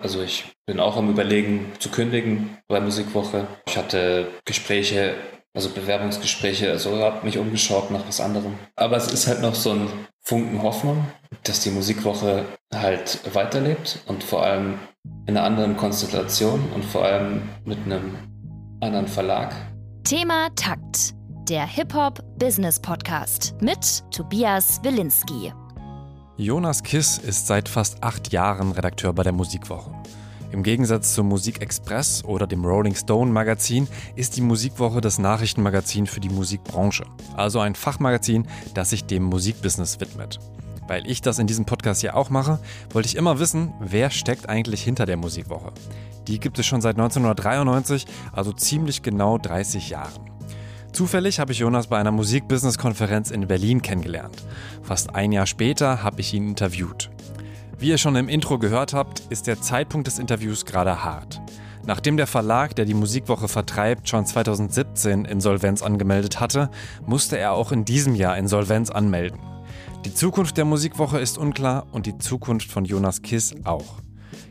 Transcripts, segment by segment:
Also ich bin auch am Überlegen zu kündigen bei Musikwoche. Ich hatte Gespräche, also Bewerbungsgespräche, also habe mich umgeschaut nach was anderem. Aber es ist halt noch so ein Funken Hoffnung, dass die Musikwoche halt weiterlebt und vor allem in einer anderen Konstellation und vor allem mit einem anderen Verlag. Thema Takt, der Hip-Hop-Business-Podcast mit Tobias Wilinski. Jonas Kiss ist seit fast acht Jahren Redakteur bei der Musikwoche. Im Gegensatz zum Musikexpress oder dem Rolling Stone Magazin ist die Musikwoche das Nachrichtenmagazin für die Musikbranche. Also ein Fachmagazin, das sich dem Musikbusiness widmet. Weil ich das in diesem Podcast ja auch mache, wollte ich immer wissen, wer steckt eigentlich hinter der Musikwoche. Die gibt es schon seit 1993, also ziemlich genau 30 Jahren. Zufällig habe ich Jonas bei einer Musikbusiness-Konferenz in Berlin kennengelernt. Fast ein Jahr später habe ich ihn interviewt. Wie ihr schon im Intro gehört habt, ist der Zeitpunkt des Interviews gerade hart. Nachdem der Verlag, der die Musikwoche vertreibt, schon 2017 Insolvenz angemeldet hatte, musste er auch in diesem Jahr Insolvenz anmelden. Die Zukunft der Musikwoche ist unklar und die Zukunft von Jonas Kiss auch.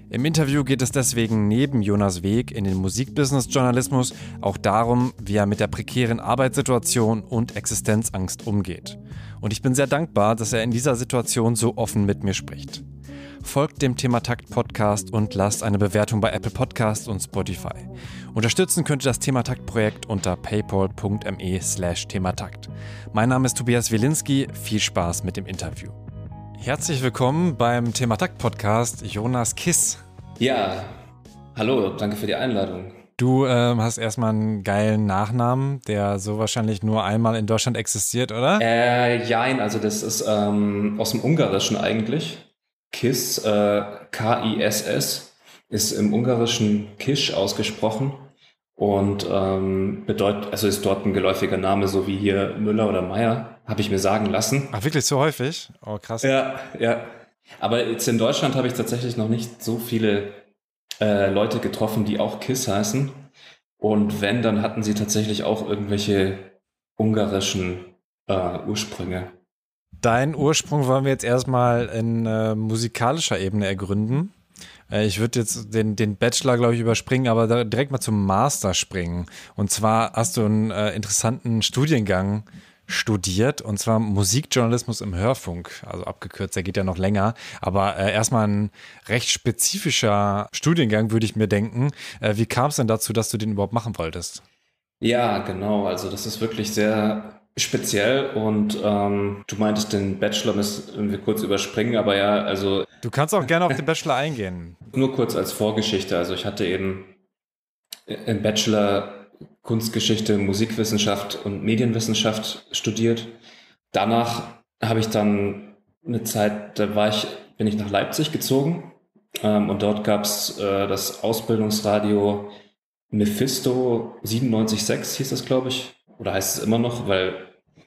Im Interview geht es deswegen neben Jonas Weg in den Musikbusiness-Journalismus auch darum, wie er mit der prekären Arbeitssituation und Existenzangst umgeht. Und ich bin sehr dankbar, dass er in dieser Situation so offen mit mir spricht. Folgt dem Thematakt Podcast und lasst eine Bewertung bei Apple Podcast und Spotify. Unterstützen könnt ihr das Thematakt Projekt unter paypal.me slash thematakt. Mein Name ist Tobias Wilinski. Viel Spaß mit dem Interview. Herzlich willkommen beim Thematakt Podcast Jonas Kiss. Ja, hallo, danke für die Einladung. Du ähm, hast erstmal einen geilen Nachnamen, der so wahrscheinlich nur einmal in Deutschland existiert, oder? Äh, jein, also das ist ähm, aus dem Ungarischen eigentlich. Kiss, äh, K-I-S-S, ist im Ungarischen Kisch ausgesprochen und ähm, bedeutet, also ist dort ein geläufiger Name, so wie hier Müller oder Meier. Habe ich mir sagen lassen. Ach, wirklich so häufig? Oh, krass. Ja, ja. Aber jetzt in Deutschland habe ich tatsächlich noch nicht so viele äh, Leute getroffen, die auch Kiss heißen. Und wenn, dann hatten sie tatsächlich auch irgendwelche ungarischen äh, Ursprünge. Dein Ursprung wollen wir jetzt erstmal in äh, musikalischer Ebene ergründen. Äh, ich würde jetzt den, den Bachelor, glaube ich, überspringen, aber direkt mal zum Master springen. Und zwar hast du einen äh, interessanten Studiengang studiert und zwar Musikjournalismus im Hörfunk, also abgekürzt, der geht ja noch länger, aber äh, erstmal ein recht spezifischer Studiengang, würde ich mir denken. Äh, wie kam es denn dazu, dass du den überhaupt machen wolltest? Ja, genau, also das ist wirklich sehr speziell und ähm, du meintest den Bachelor müssen wir kurz überspringen, aber ja, also. Du kannst auch gerne auf den Bachelor eingehen. Nur kurz als Vorgeschichte, also ich hatte eben im Bachelor Kunstgeschichte, Musikwissenschaft und Medienwissenschaft studiert. Danach habe ich dann eine Zeit, da war ich, bin ich nach Leipzig gezogen ähm, und dort gab es äh, das Ausbildungsradio Mephisto 97.6 hieß das, glaube ich, oder heißt es immer noch, weil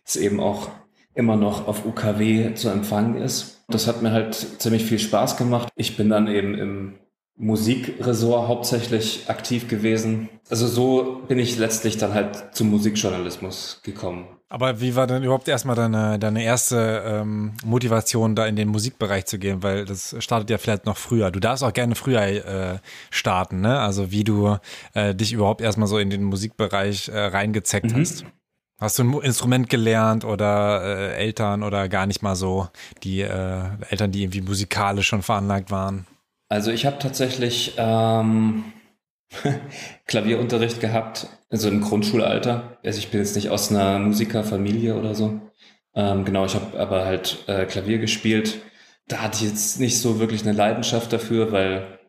es eben auch immer noch auf UKW zu empfangen ist. Das hat mir halt ziemlich viel Spaß gemacht. Ich bin dann eben im Musikressort hauptsächlich aktiv gewesen. Also so bin ich letztlich dann halt zum Musikjournalismus gekommen. Aber wie war denn überhaupt erstmal deine, deine erste ähm, Motivation, da in den Musikbereich zu gehen? Weil das startet ja vielleicht noch früher. Du darfst auch gerne früher äh, starten, ne? Also wie du äh, dich überhaupt erstmal so in den Musikbereich äh, reingezeckt mhm. hast. Hast du ein Instrument gelernt oder äh, Eltern oder gar nicht mal so die äh, Eltern, die irgendwie musikalisch schon veranlagt waren? Also ich habe tatsächlich ähm, Klavierunterricht gehabt, also im Grundschulalter. Also ich bin jetzt nicht aus einer Musikerfamilie oder so. Ähm, genau, ich habe aber halt äh, Klavier gespielt. Da hatte ich jetzt nicht so wirklich eine Leidenschaft dafür, weil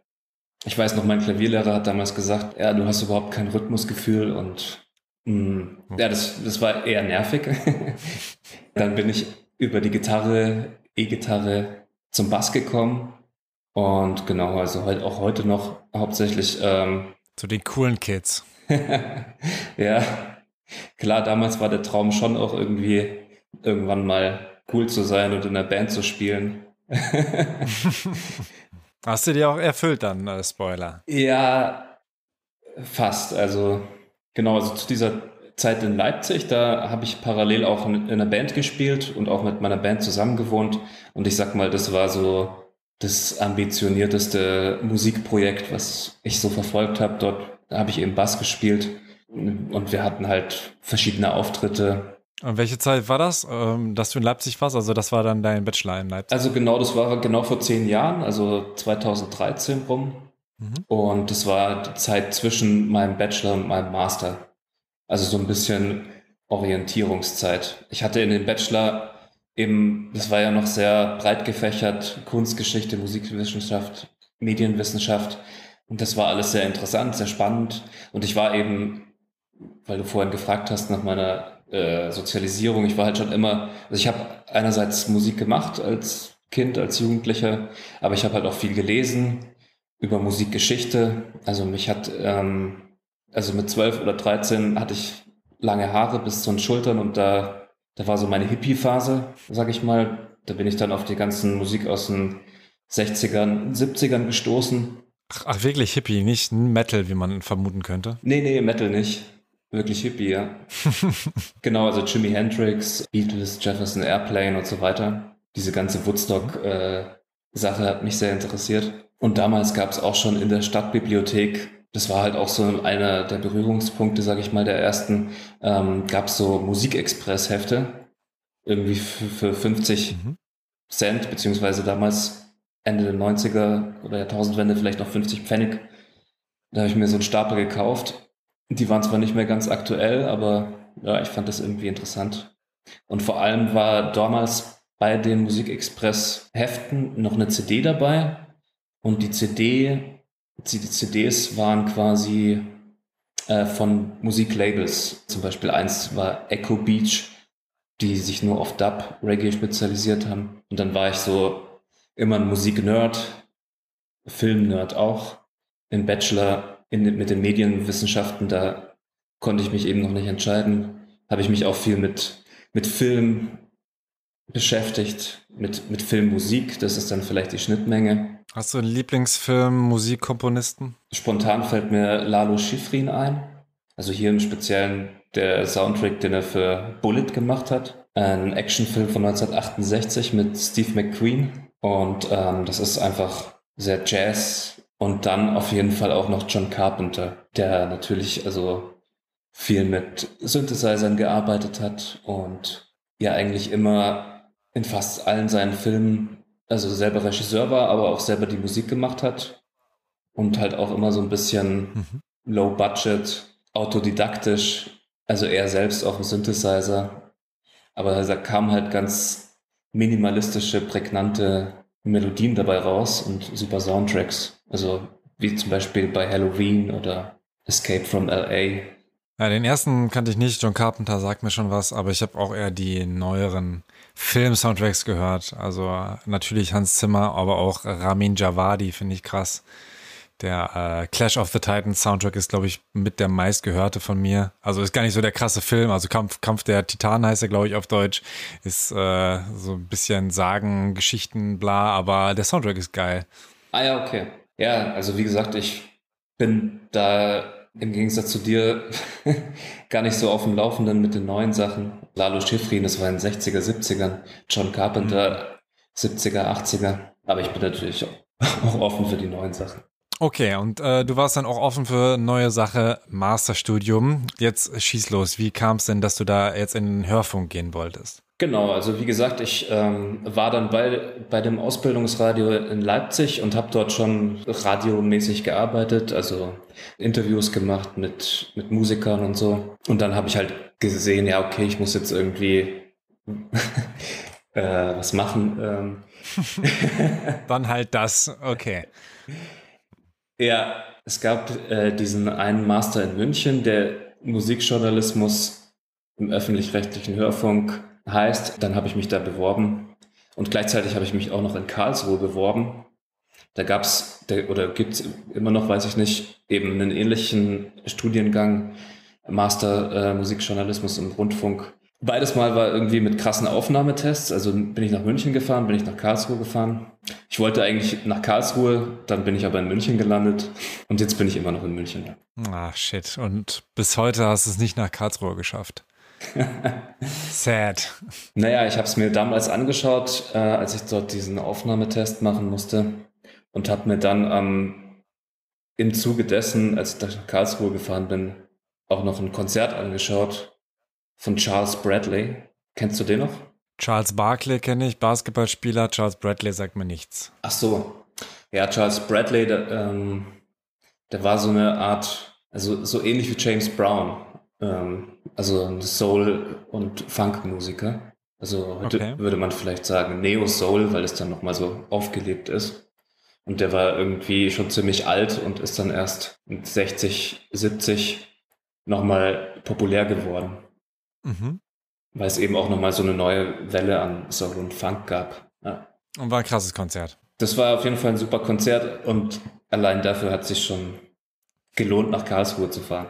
ich weiß noch, mein Klavierlehrer hat damals gesagt, ja, du hast überhaupt kein Rhythmusgefühl und mh, mm, ja, das, das war eher nervig. Dann bin ich über die Gitarre, E-Gitarre zum Bass gekommen und genau, also halt auch heute noch hauptsächlich. Ähm, Zu den coolen Kids. ja, klar, damals war der Traum schon auch irgendwie irgendwann mal cool zu sein und in der Band zu spielen. Hast du dir auch erfüllt dann, äh, Spoiler? Ja, fast. Also genau, also zu dieser Zeit in Leipzig, da habe ich parallel auch in, in einer Band gespielt und auch mit meiner Band zusammen gewohnt. Und ich sag mal, das war so das ambitionierteste Musikprojekt, was ich so verfolgt habe. Dort habe ich eben Bass gespielt und wir hatten halt verschiedene Auftritte. Und welche Zeit war das, ähm, dass du in Leipzig warst? Also das war dann dein Bachelor in Leipzig? Also genau, das war genau vor zehn Jahren, also 2013 rum. Mhm. Und das war die Zeit zwischen meinem Bachelor und meinem Master. Also so ein bisschen Orientierungszeit. Ich hatte in dem Bachelor eben, das war ja noch sehr breit gefächert, Kunstgeschichte, Musikwissenschaft, Medienwissenschaft. Und das war alles sehr interessant, sehr spannend. Und ich war eben, weil du vorhin gefragt hast nach meiner äh, Sozialisierung, ich war halt schon immer, also ich habe einerseits Musik gemacht als Kind, als Jugendlicher, aber ich habe halt auch viel gelesen über Musikgeschichte. Also mich hat, ähm, also mit zwölf oder dreizehn hatte ich lange Haare bis zu den Schultern und da da war so meine Hippie-Phase, sag ich mal. Da bin ich dann auf die ganzen Musik aus den 60ern, 70ern gestoßen. Ach, ach, wirklich Hippie, nicht Metal, wie man vermuten könnte? Nee, nee, Metal nicht. Wirklich Hippie, ja. genau, also Jimi Hendrix, Beatles, Jefferson Airplane und so weiter. Diese ganze Woodstock-Sache äh, hat mich sehr interessiert. Und damals gab es auch schon in der Stadtbibliothek das war halt auch so einer der Berührungspunkte, sage ich mal, der ersten, ähm, gab es so Musikexpress-Hefte, irgendwie für 50 mhm. Cent, beziehungsweise damals Ende der 90er oder Jahrtausendwende vielleicht noch 50 Pfennig. Da habe ich mir so einen Stapel gekauft. Die waren zwar nicht mehr ganz aktuell, aber ja, ich fand das irgendwie interessant. Und vor allem war damals bei den Musikexpress-Heften noch eine CD dabei. Und die CD die CDs waren quasi äh, von Musiklabels. Zum Beispiel eins war Echo Beach, die sich nur auf Dub Reggae spezialisiert haben. Und dann war ich so immer ein Musiknerd, Filmnerd auch. Im Bachelor in, mit den Medienwissenschaften, da konnte ich mich eben noch nicht entscheiden. Habe ich mich auch viel mit, mit Film beschäftigt, mit, mit Filmmusik. Das ist dann vielleicht die Schnittmenge. Hast du einen Lieblingsfilm, Musikkomponisten? Spontan fällt mir Lalo Schifrin ein. Also hier im Speziellen der Soundtrack, den er für Bullet gemacht hat. Ein Actionfilm von 1968 mit Steve McQueen. Und ähm, das ist einfach sehr Jazz. Und dann auf jeden Fall auch noch John Carpenter, der natürlich also viel mit Synthesizern gearbeitet hat und ja eigentlich immer in fast allen seinen Filmen also selber Regisseur war, aber auch selber die Musik gemacht hat und halt auch immer so ein bisschen mhm. low budget, autodidaktisch, also er selbst auf dem Synthesizer. Aber da kamen halt ganz minimalistische, prägnante Melodien dabei raus und super Soundtracks. Also wie zum Beispiel bei Halloween oder Escape from LA. Ja, den ersten kannte ich nicht. John Carpenter sagt mir schon was, aber ich habe auch eher die neueren Film-Soundtracks gehört. Also natürlich Hans Zimmer, aber auch Ramin Javadi finde ich krass. Der äh, Clash of the Titans Soundtrack ist, glaube ich, mit der meistgehörte von mir. Also ist gar nicht so der krasse Film. Also Kampf, Kampf der Titanen heißt er, glaube ich, auf Deutsch. Ist äh, so ein bisschen Sagen, Geschichten, bla, aber der Soundtrack ist geil. Ah ja, okay. Ja, also wie gesagt, ich bin da im Gegensatz zu dir gar nicht so auf dem Laufenden mit den neuen Sachen. Lalo Schifrin, das war in den 60er, 70ern. John Carpenter, mhm. 70er, 80er. Aber ich bin natürlich auch offen für die neuen Sachen. Okay, und äh, du warst dann auch offen für neue Sache, Masterstudium. Jetzt schieß los. Wie kam es denn, dass du da jetzt in den Hörfunk gehen wolltest? Genau, also wie gesagt, ich ähm, war dann bei, bei dem Ausbildungsradio in Leipzig und habe dort schon radiomäßig gearbeitet, also Interviews gemacht mit, mit Musikern und so. Und dann habe ich halt gesehen, ja, okay, ich muss jetzt irgendwie äh, was machen. Ähm. dann halt das, okay. Ja, es gab äh, diesen einen Master in München, der Musikjournalismus im öffentlich-rechtlichen Hörfunk heißt, dann habe ich mich da beworben und gleichzeitig habe ich mich auch noch in Karlsruhe beworben. Da gab es, oder gibt es immer noch, weiß ich nicht, eben einen ähnlichen Studiengang, Master äh, Musikjournalismus im Rundfunk. Beides Mal war irgendwie mit krassen Aufnahmetests. Also bin ich nach München gefahren, bin ich nach Karlsruhe gefahren. Ich wollte eigentlich nach Karlsruhe, dann bin ich aber in München gelandet und jetzt bin ich immer noch in München. Ah, shit. Und bis heute hast du es nicht nach Karlsruhe geschafft. Sad. Naja, ich habe es mir damals angeschaut, äh, als ich dort diesen Aufnahmetest machen musste und habe mir dann ähm, im Zuge dessen, als ich nach Karlsruhe gefahren bin, auch noch ein Konzert angeschaut von Charles Bradley. Kennst du den noch? Charles Barkley kenne ich, Basketballspieler. Charles Bradley sagt mir nichts. Ach so. Ja, Charles Bradley, der, ähm, der war so eine Art, also so ähnlich wie James Brown. Ähm, also ein Soul- und Funk-Musiker. Also heute Okay. würde man vielleicht sagen Neo-Soul, weil es dann nochmal so aufgelebt ist. Und der war irgendwie schon ziemlich alt und ist dann erst mit 60, 70 nochmal populär geworden. Mhm. Weil es eben auch nochmal so eine neue Welle an Soul und Funk gab. Ja. Und war ein krasses Konzert. Das war auf jeden Fall ein super Konzert und allein dafür hat sich schon gelohnt, nach Karlsruhe zu fahren.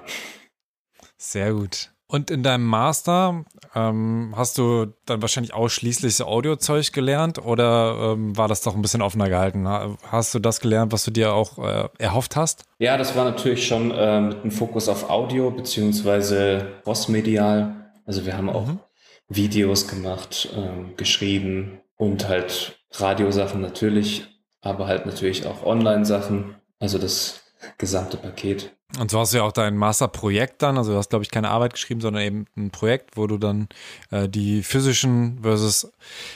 Sehr gut. Und in deinem Master ähm, hast du dann wahrscheinlich ausschließlich so Audiozeug gelernt oder ähm, war das doch ein bisschen offener gehalten? Ha- Hast du das gelernt, was du dir auch äh, erhofft hast? Ja, das war natürlich schon äh, mit einem Fokus auf Audio beziehungsweise crossmedial. Also wir haben auch Mhm. Videos gemacht, ähm, geschrieben und halt Radiosachen natürlich, aber halt natürlich auch Online-Sachen. Also das gesamte Paket. Und so hast du ja auch dein Masterprojekt dann, also du hast, glaube ich, keine Arbeit geschrieben, sondern eben ein Projekt, wo du dann äh, die physischen versus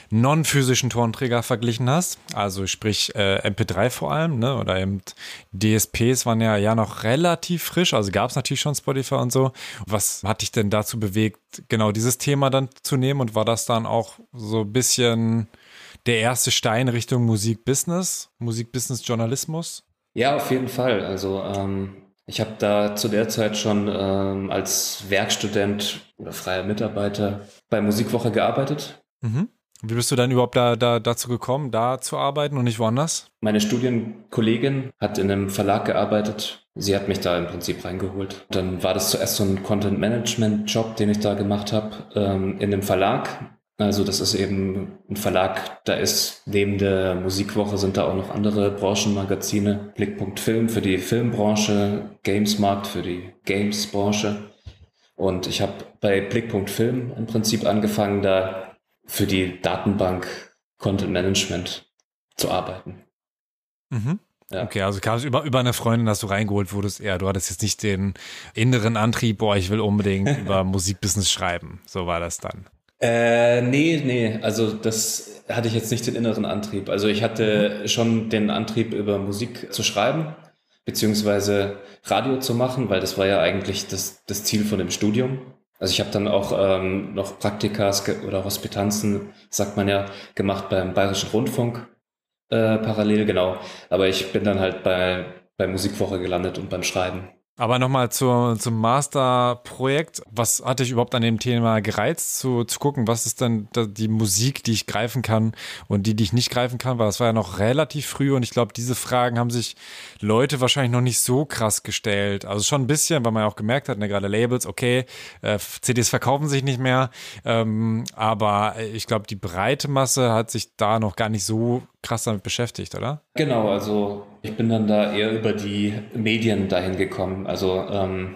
non-physischen Tonträger verglichen hast. Also sprich äh, MP3 vor allem, ne? Oder eben DSPs waren ja, ja noch relativ frisch, also gab es natürlich schon Spotify und so. Was hat dich denn dazu bewegt, genau dieses Thema dann zu nehmen? Und war das dann auch so ein bisschen der erste Stein Richtung Musikbusiness, Musikbusiness-Journalismus? Ja, auf jeden Fall. Also ähm, ich habe da zu der Zeit schon ähm, als Werkstudent oder freier Mitarbeiter bei Musikwoche gearbeitet. Mhm. Wie bist du dann überhaupt da, da, dazu gekommen, da zu arbeiten und nicht woanders? Meine Studienkollegin hat in einem Verlag gearbeitet. Sie hat mich da im Prinzip reingeholt. Dann war das zuerst so ein Content-Management-Job, den ich da gemacht habe, ähm, in einem Verlag. Also das ist eben ein Verlag, da ist neben der Musikwoche sind da auch noch andere Branchenmagazine. Blickpunkt Film für die Filmbranche, Gamesmarkt für die Gamesbranche. Und ich habe bei Blickpunkt Film im Prinzip angefangen, da für die Datenbank Content Management zu arbeiten. Mhm. Ja. Okay, also kam es über, über eine Freundin, dass du reingeholt wurdest. Ja, du hattest jetzt nicht den inneren Antrieb, boah, ich will unbedingt über Musikbusiness schreiben. So war das dann. Äh, nee, nee, also das hatte ich jetzt nicht den inneren Antrieb. Also ich hatte schon den Antrieb, über Musik zu schreiben, beziehungsweise Radio zu machen, weil das war ja eigentlich das, das Ziel von dem Studium. Also ich habe dann auch ähm, noch Praktikas oder Hospitanzen, sagt man ja, gemacht beim Bayerischen Rundfunk äh, parallel, genau. Aber ich bin dann halt bei, bei Musikwoche gelandet und beim Schreiben. Aber nochmal zur, zum Masterprojekt. Was hat dich überhaupt an dem Thema gereizt, zu, zu gucken, was ist denn die Musik, die ich greifen kann und die, die ich nicht greifen kann? Weil das war ja noch relativ früh und ich glaube, diese Fragen haben sich Leute wahrscheinlich noch nicht so krass gestellt. Also schon ein bisschen, weil man ja auch gemerkt hat, ne, gerade Labels, okay, äh, CDs verkaufen sich nicht mehr, ähm, aber ich glaube, die breite Masse hat sich da noch gar nicht so krass damit beschäftigt, oder? Genau, also ich bin dann da eher über die Medien dahin gekommen. Also, ähm,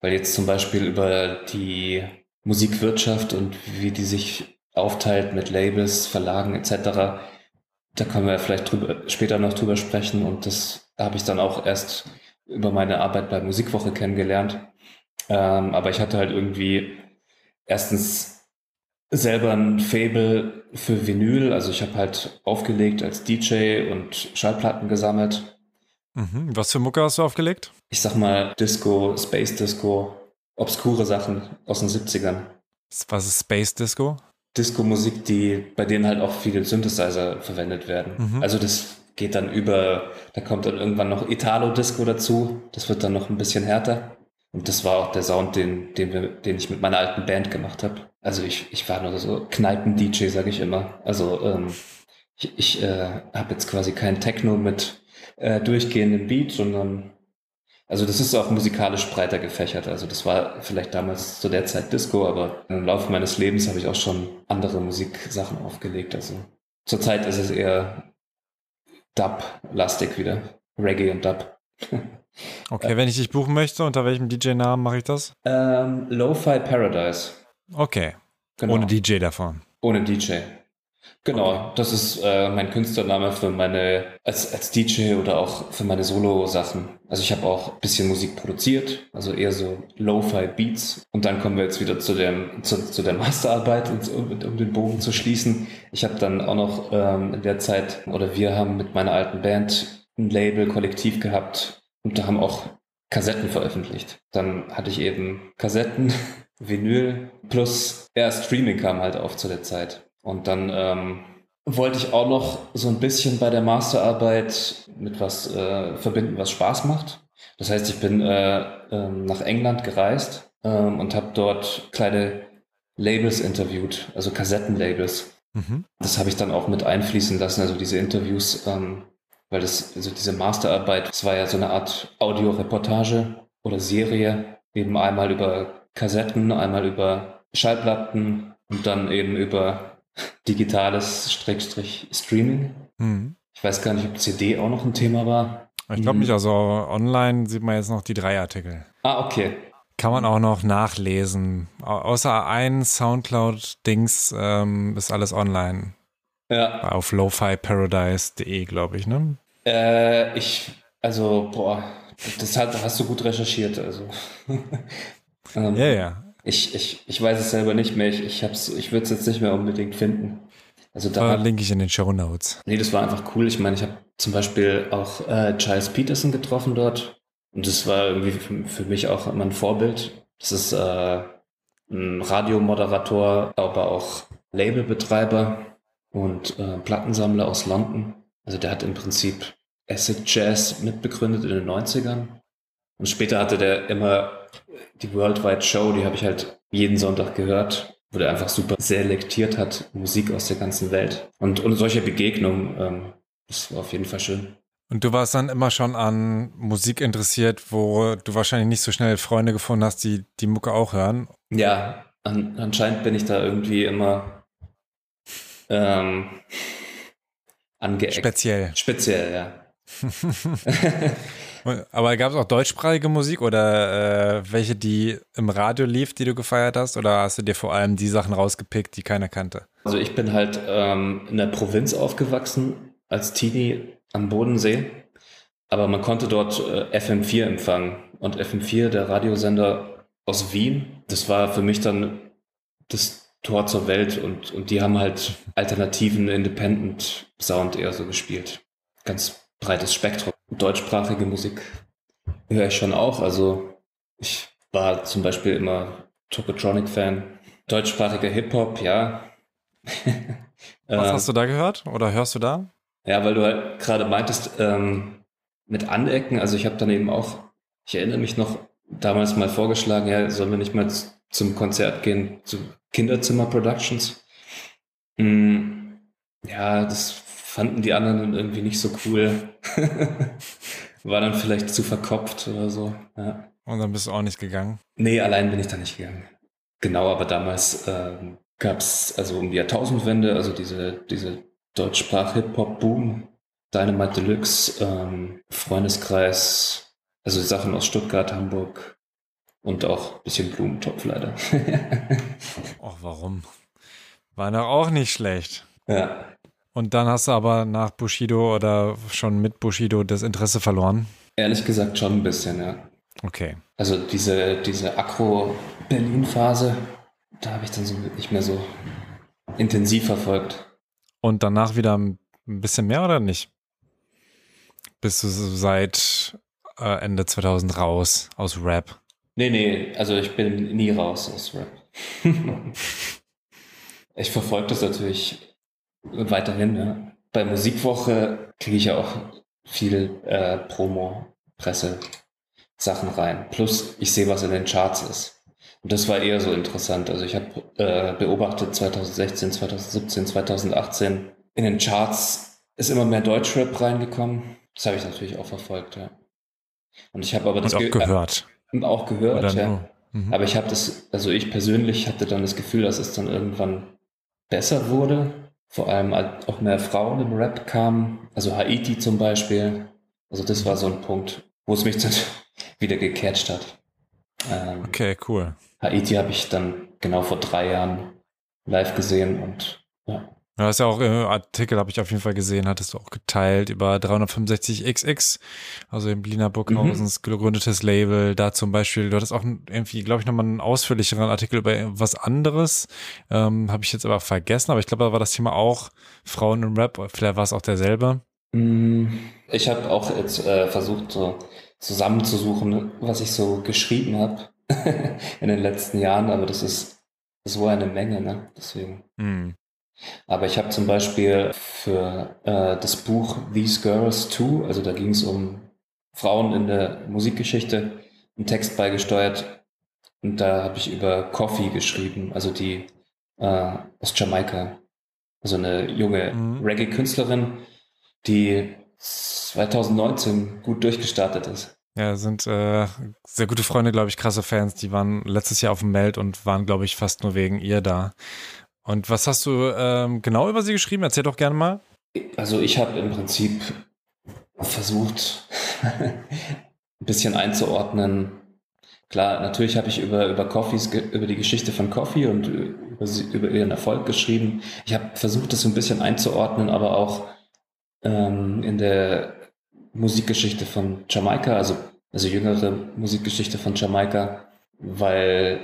weil jetzt zum Beispiel über die Musikwirtschaft und wie die sich aufteilt mit Labels, Verlagen etc., da können wir vielleicht drüber, später noch drüber sprechen. Und das habe ich dann auch erst über meine Arbeit bei Musikwoche kennengelernt. Ähm, aber ich hatte halt irgendwie erstens selber ein Fable für Vinyl. Also ich habe halt aufgelegt als DJ und Schallplatten gesammelt. Mhm. Was für Mucke hast du aufgelegt? Ich sag mal Disco, Space Disco, obskure Sachen aus den 70ern. Was ist Space Disco? Disco-Musik, die bei denen halt auch viele Synthesizer verwendet werden. Mhm. Also das geht dann über, da kommt dann irgendwann noch Italo-Disco dazu. Das wird dann noch ein bisschen härter. Und das war auch der Sound, den, den, wir, den ich mit meiner alten Band gemacht habe. Also ich, ich war nur so Kneipen-DJ, sage ich immer. Also ähm, ich, ich äh, habe jetzt quasi kein Techno mit äh, durchgehendem Beat, sondern also das ist auch musikalisch breiter gefächert. Also das war vielleicht damals zu der Zeit Disco, aber im Laufe meines Lebens habe ich auch schon andere Musiksachen aufgelegt. Also zurzeit ist es eher Dub-lastig wieder. Reggae und Dub. Okay, wenn ich dich buchen möchte, unter welchem DJ-Namen mache ich das? Ähm, Lo-Fi Paradise. Okay. Genau. Ohne DJ davon. Ohne DJ. Genau, das ist äh, mein Künstlername für meine, als, als DJ oder auch für meine Solo-Sachen. Also ich habe auch ein bisschen Musik produziert, also eher so Lo-Fi-Beats. Und dann kommen wir jetzt wieder zu, dem, zu, zu der Masterarbeit, um, um den Bogen zu schließen. Ich habe dann auch noch ähm, in der Zeit, oder wir haben mit meiner alten Band ein Label, Kollektiv gehabt und da haben auch Kassetten veröffentlicht. Dann hatte ich eben Kassetten, Vinyl, plus ja, Streaming kam halt auf zu der Zeit. Und dann ähm, wollte ich auch noch so ein bisschen bei der Masterarbeit mit was äh, verbinden, was Spaß macht. Das heißt, ich bin äh, äh, nach England gereist ähm, und habe dort kleine Labels interviewt, also Kassettenlabels. Mhm. Das habe ich dann auch mit einfließen lassen, also diese Interviews, ähm, weil das, also diese Masterarbeit, das war ja so eine Art Audioreportage oder Serie, eben einmal über Kassetten, einmal über Schallplatten und dann eben über digitales Streckstrich Streaming. Mhm. Ich weiß gar nicht, ob CD auch noch ein Thema war. Ich glaube nicht, also online sieht man jetzt noch die drei Artikel. Ah, okay. Kann man auch noch nachlesen. Außer ein Soundcloud-Dings ähm, ist alles online. Ja. Auf lofiparadise.de, glaube ich, ne? Äh, ich, also, boah, das hat, hast du gut recherchiert, also. ähm, ja, ja. Ich, ich, ich weiß es selber nicht mehr. Ich, ich, ich würde es jetzt nicht mehr unbedingt finden. Also da link ich in den Show Notes. Nee, das war einfach cool. Ich meine, ich habe zum Beispiel auch äh, Giles Peterson getroffen dort. Und das war irgendwie für, für mich auch immer ein Vorbild. Das ist äh, ein Radiomoderator, aber auch Labelbetreiber und äh, Plattensammler aus London. Also der hat im Prinzip Acid Jazz mitbegründet in den 90ern. Und später hatte der immer die Worldwide Show, die habe ich halt jeden Sonntag gehört, wo der einfach super selektiert hat, Musik aus der ganzen Welt. Und, und solche Begegnungen, ähm, das war auf jeden Fall schön. Und du warst dann immer schon an Musik interessiert, wo du wahrscheinlich nicht so schnell Freunde gefunden hast, die die Mucke auch hören. Ja, an, anscheinend bin ich da irgendwie immer ähm, angeeckt. Speziell. Speziell, ja. Aber gab es auch deutschsprachige Musik oder äh, welche, die im Radio lief, die du gefeiert hast? Oder hast du dir vor allem die Sachen rausgepickt, die keiner kannte? Also ich bin halt ähm, in der Provinz aufgewachsen, als Teenie am Bodensee. Aber man konnte dort äh, FM4 empfangen. Und FM4, der Radiosender aus Wien, das war für mich dann das Tor zur Welt. Und, und die haben halt alternativen Independent Sound eher so gespielt. Ganz breites Spektrum. Deutschsprachige Musik höre ich schon auch. Also ich war zum Beispiel immer Tokotronic-Fan. Deutschsprachiger Hip-Hop, ja. Was hast du da gehört oder hörst du da? Ja, weil du halt gerade meintest, ähm, mit Anecken, also ich habe dann eben auch, ich erinnere mich noch, damals mal vorgeschlagen, ja, sollen wir nicht mal zum Konzert gehen, zu Kinderzimmer Productions? Hm, ja, das fanden die anderen irgendwie nicht so cool. War dann vielleicht zu verkopft oder so. Ja. Und dann bist du auch nicht gegangen? Nee, allein bin ich da nicht gegangen. Genau, aber damals ähm, gab es, also um die Jahrtausendwende, also diese, diese Deutschsprach-Hip-Hop-Boom, Dynamite Deluxe, ähm, Freundeskreis, also Sachen aus Stuttgart, Hamburg und auch ein bisschen Blumentopf leider. Ach, warum? War doch auch nicht schlecht. Ja. Und dann hast du aber nach Bushido oder schon mit Bushido das Interesse verloren? Ehrlich gesagt schon ein bisschen, ja. Okay. Also diese, diese Akro-Berlin-Phase, da habe ich dann so nicht mehr so intensiv verfolgt. Und danach wieder ein bisschen mehr oder nicht? Bist du seit äh, Ende 2000 raus aus Rap? Nee, nee, also ich bin nie raus aus Rap. ich verfolge das natürlich weiterhin, ja. Bei Musikwoche kriege ich ja auch viel äh, Promo, Presse, Sachen rein. Plus ich sehe, was in den Charts ist. Und das war eher so interessant. Also ich habe äh, beobachtet 2016, 2017, 2018 in den Charts ist immer mehr Deutschrap reingekommen. Das habe ich natürlich auch verfolgt, ja. Und ich habe aber das Und auch ge gehört. Äh, auch gehört, Oder ja. Mhm. Aber ich habe das, also ich persönlich hatte dann das Gefühl, dass es dann irgendwann besser wurde vor allem auch mehr Frauen im Rap kamen, also Haiti zum Beispiel. Also das war so ein Punkt, wo es mich dann wieder gecatcht hat. Ähm, okay, cool. Haiti habe ich dann genau vor drei Jahren live gesehen und ja. Du hast ja auch äh, Artikel, habe ich auf jeden Fall gesehen, hattest du auch geteilt über 365XX, also im Berliner Burghausens mhm. gegründetes Label. Da zum Beispiel, du hattest auch irgendwie, glaube ich, nochmal einen ausführlicheren Artikel über was anderes. Ähm, habe ich jetzt aber vergessen, aber ich glaube, da war das Thema auch Frauen im Rap, vielleicht war es auch derselbe. Mm, ich habe auch jetzt äh, versucht, so zusammenzusuchen, was ich so geschrieben habe in den letzten Jahren, aber das ist so eine Menge, ne? Deswegen. Mm. Aber ich habe zum Beispiel für äh, das Buch These Girls Too, also da ging es um Frauen in der Musikgeschichte, einen Text beigesteuert. Und da habe ich über Coffee geschrieben, also die äh, aus Jamaika. Also eine junge mhm. Reggae-Künstlerin, die 2019 gut durchgestartet ist. Ja, sind äh, sehr gute Freunde, glaube ich, krasse Fans. Die waren letztes Jahr auf dem Meld und waren, glaube ich, fast nur wegen ihr da. Und was hast du ähm, genau über sie geschrieben? Erzähl doch gerne mal. Also ich habe im Prinzip versucht, ein bisschen einzuordnen. Klar, natürlich habe ich über, über Coffees, über die Geschichte von Coffee und über, über ihren Erfolg geschrieben. Ich habe versucht, das so ein bisschen einzuordnen, aber auch ähm, in der Musikgeschichte von Jamaika, also, also jüngere Musikgeschichte von Jamaika, weil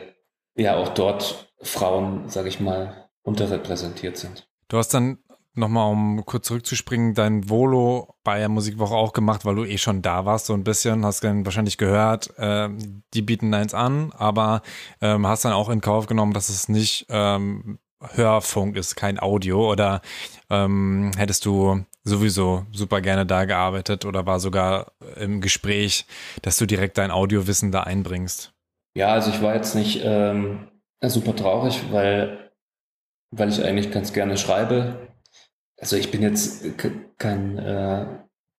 ja auch dort Frauen, sage ich mal, unterrepräsentiert sind. Du hast dann nochmal, um kurz zurückzuspringen, dein Volo bei der Musikwoche auch gemacht, weil du eh schon da warst, so ein bisschen, hast dann wahrscheinlich gehört, äh, die bieten eins an, aber ähm, hast dann auch in Kauf genommen, dass es nicht ähm, Hörfunk ist, kein Audio oder ähm, hättest du sowieso super gerne da gearbeitet oder war sogar im Gespräch, dass du direkt dein Audiowissen da einbringst? Ja, also ich war jetzt nicht ähm, super traurig, weil weil ich eigentlich ganz gerne schreibe. Also ich bin jetzt kein äh,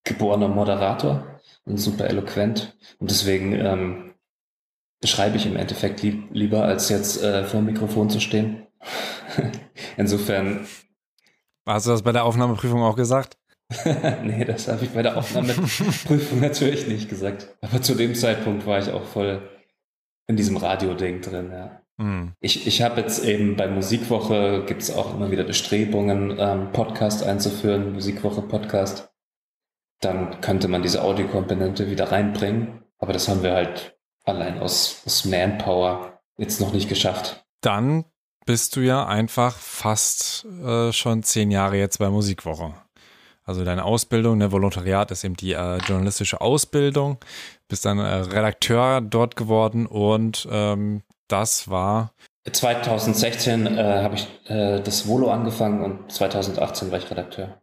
geborener Moderator und super eloquent und deswegen ähm, schreibe ich im Endeffekt lieb, lieber, als jetzt äh, vor dem Mikrofon zu stehen. Insofern. Hast du das bei der Aufnahmeprüfung auch gesagt? nee, das habe ich bei der Aufnahmeprüfung natürlich nicht gesagt. Aber zu dem Zeitpunkt war ich auch voll in diesem Radio-Ding drin, ja. Mhm. Ich, ich habe jetzt eben bei Musikwoche gibt es auch immer wieder Bestrebungen, ähm, Podcast einzuführen, Musikwoche Podcast. Dann könnte man diese Audiokomponente wieder reinbringen. Aber das haben wir halt allein aus, aus Manpower jetzt noch nicht geschafft. Dann bist du ja einfach fast äh, schon zehn Jahre jetzt bei Musikwoche. Also deine Ausbildung, der Volontariat ist eben die äh, journalistische Ausbildung, bist dann äh, Redakteur dort geworden und ähm, das war 2016 äh, habe ich äh, das Volo angefangen und 2018 war ich Redakteur.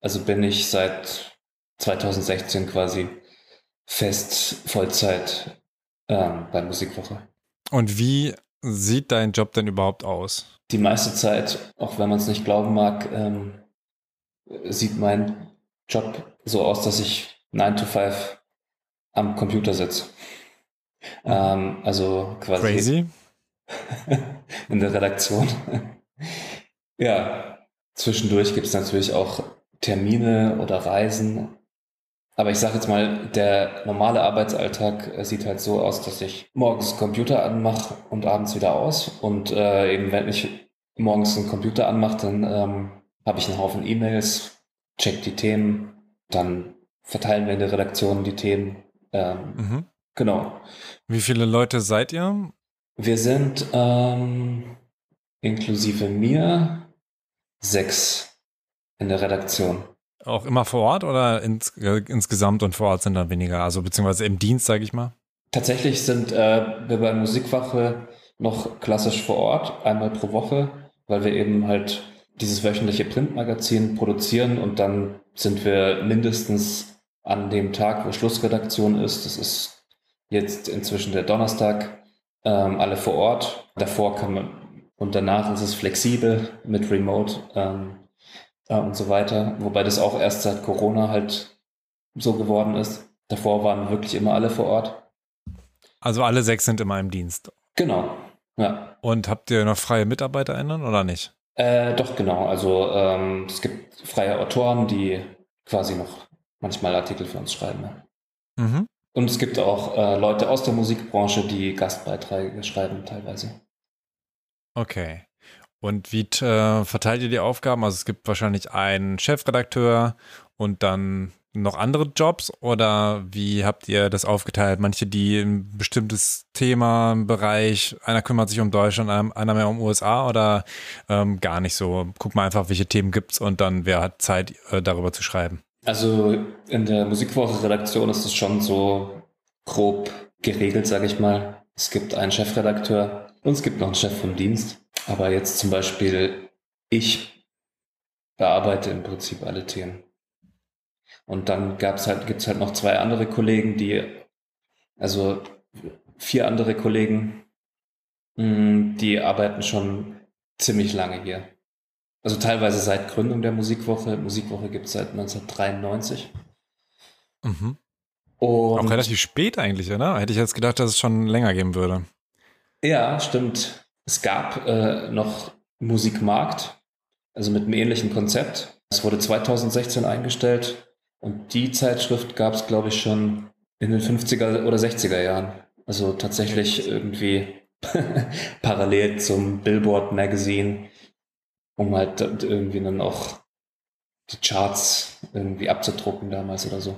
Also bin ich seit 2016 quasi fest Vollzeit ähm, bei Musikwoche. Und wie sieht dein Job denn überhaupt aus? Die meiste Zeit, auch wenn man es nicht glauben mag, ähm, sieht mein Job so aus, dass ich 9 to 5 am Computer sitze. Mhm. Ähm, also quasi Crazy. in der Redaktion. ja, zwischendurch gibt es natürlich auch Termine oder Reisen. Aber ich sage jetzt mal, der normale Arbeitsalltag sieht halt so aus, dass ich morgens Computer anmache und abends wieder aus. Und äh, eben wenn ich morgens einen Computer anmache, dann ähm, habe ich einen Haufen E-Mails, check die Themen, dann verteilen wir in der Redaktion die Themen. Ähm, mhm. Genau. Wie viele Leute seid ihr? Wir sind ähm, inklusive mir sechs in der Redaktion. Auch immer vor Ort oder ins, äh, insgesamt und vor Ort sind dann weniger, also beziehungsweise im Dienst, sage ich mal? Tatsächlich sind äh, wir bei Musikwache noch klassisch vor Ort, einmal pro Woche, weil wir eben halt dieses wöchentliche Printmagazin produzieren und dann sind wir mindestens an dem Tag, wo Schlussredaktion ist, das ist Jetzt inzwischen der Donnerstag, ähm, alle vor Ort. Davor kann man und danach ist es flexibel mit Remote ähm, äh, und so weiter. Wobei das auch erst seit Corona halt so geworden ist. Davor waren wirklich immer alle vor Ort. Also alle sechs sind immer im Dienst. Genau. Ja. Und habt ihr noch freie MitarbeiterInnen oder nicht? Äh, doch, genau. Also ähm, es gibt freie Autoren, die quasi noch manchmal Artikel für uns schreiben. Mhm. Und es gibt auch äh, Leute aus der Musikbranche, die Gastbeiträge schreiben teilweise. Okay. Und wie äh, verteilt ihr die Aufgaben? Also es gibt wahrscheinlich einen Chefredakteur und dann noch andere Jobs oder wie habt ihr das aufgeteilt? Manche, die ein bestimmtes Thema, ein Bereich, einer kümmert sich um Deutschland, einer mehr um USA oder ähm, gar nicht so? Guck mal einfach, welche Themen gibt's und dann wer hat Zeit, äh, darüber zu schreiben. Also in der Musikwoche-Redaktion ist es schon so grob geregelt, sage ich mal. Es gibt einen Chefredakteur und es gibt noch einen Chef vom Dienst. Aber jetzt zum Beispiel ich bearbeite im Prinzip alle Themen. Und dann gab's halt, gibt's halt noch zwei andere Kollegen, die, also vier andere Kollegen, mm, die arbeiten schon ziemlich lange hier. Also teilweise seit Gründung der Musikwoche. Musikwoche gibt es seit 1993. Mhm. Und Auch relativ spät eigentlich, oder? Hätte ich jetzt gedacht, dass es schon länger geben würde. Ja, stimmt. Es gab äh, noch Musikmarkt, also mit einem ähnlichen Konzept. Es wurde 2016 eingestellt und die Zeitschrift gab es, glaube ich, schon in den 50er oder 60er Jahren. Also tatsächlich irgendwie parallel zum Billboard Magazine um halt irgendwie dann auch die Charts irgendwie abzudrucken damals oder so.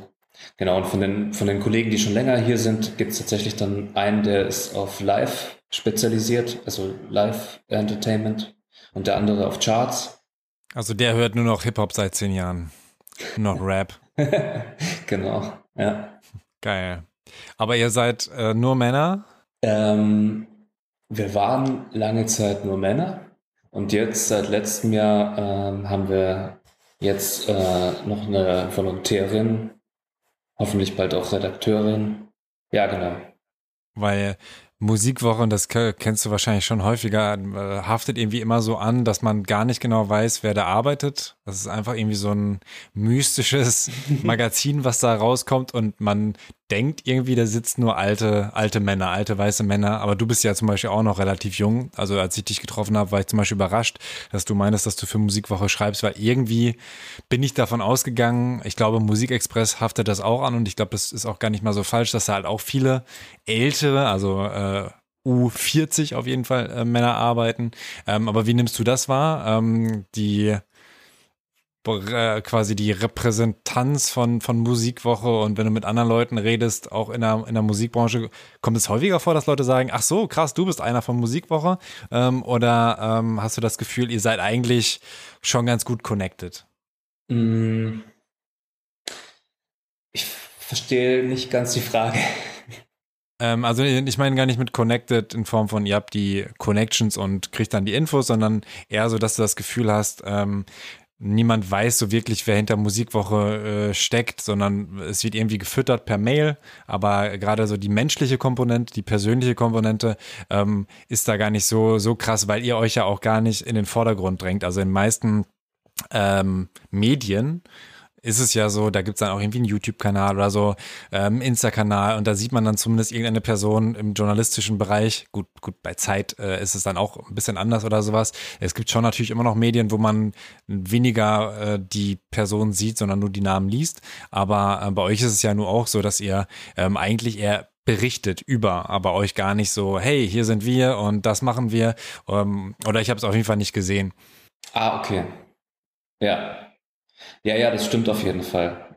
Genau, und von den, von den Kollegen, die schon länger hier sind, gibt es tatsächlich dann einen, der ist auf Live spezialisiert, also Live Entertainment und der andere auf Charts. Also der hört nur noch Hip-Hop seit zehn Jahren. Noch Rap. genau, ja. Geil. Aber ihr seid äh, nur Männer? Ähm, wir waren lange Zeit nur Männer. Und jetzt seit letztem Jahr äh, haben wir jetzt äh, noch eine Volontärin, hoffentlich bald auch Redakteurin. Ja, genau. Weil Musikwoche, und das kennst du wahrscheinlich schon häufiger, äh, haftet irgendwie immer so an, dass man gar nicht genau weiß, wer da arbeitet. Das ist einfach irgendwie so ein mystisches Magazin, was da rauskommt und man denkt irgendwie, da sitzen nur alte, alte Männer, alte weiße Männer. Aber du bist ja zum Beispiel auch noch relativ jung. Also als ich dich getroffen habe, war ich zum Beispiel überrascht, dass du meinst, dass du für Musikwoche schreibst, weil irgendwie bin ich davon ausgegangen, ich glaube, Musikexpress haftet das auch an und ich glaube, das ist auch gar nicht mal so falsch, dass da halt auch viele ältere, also äh, U40 auf jeden Fall äh, Männer arbeiten. Ähm, aber wie nimmst du das wahr? Ähm, die quasi die Repräsentanz von, von Musikwoche und wenn du mit anderen Leuten redest, auch in der, in der Musikbranche, kommt es häufiger vor, dass Leute sagen, ach so, krass, du bist einer von Musikwoche ähm, oder ähm, hast du das Gefühl, ihr seid eigentlich schon ganz gut connected? Mm. Ich verstehe nicht ganz die Frage. Ähm, also ich meine gar nicht mit connected in Form von, ihr habt die Connections und kriegt dann die Infos, sondern eher so, dass du das Gefühl hast, ähm, niemand weiß so wirklich, wer hinter Musikwoche äh, steckt, sondern es wird irgendwie gefüttert per Mail. Aber gerade so die menschliche Komponente, die persönliche Komponente ähm, ist da gar nicht so, so krass, weil ihr euch ja auch gar nicht in den Vordergrund drängt. Also in meisten ähm, Medien ist es ja so, da gibt's dann auch irgendwie einen YouTube-Kanal oder so, ähm, Insta-Kanal und da sieht man dann zumindest irgendeine Person im journalistischen Bereich. Gut, gut, bei Zeit äh, ist es dann auch ein bisschen anders oder sowas. Es gibt schon natürlich immer noch Medien, wo man weniger äh, die Person sieht, sondern nur die Namen liest. Aber äh, bei euch ist es ja nur auch so, dass ihr ähm, eigentlich eher berichtet über, aber euch gar nicht so, hey, hier sind wir und das machen wir. Ähm, oder ich habe es auf jeden Fall nicht gesehen. Ah, okay. Ja, ja, ja, das stimmt auf jeden Fall.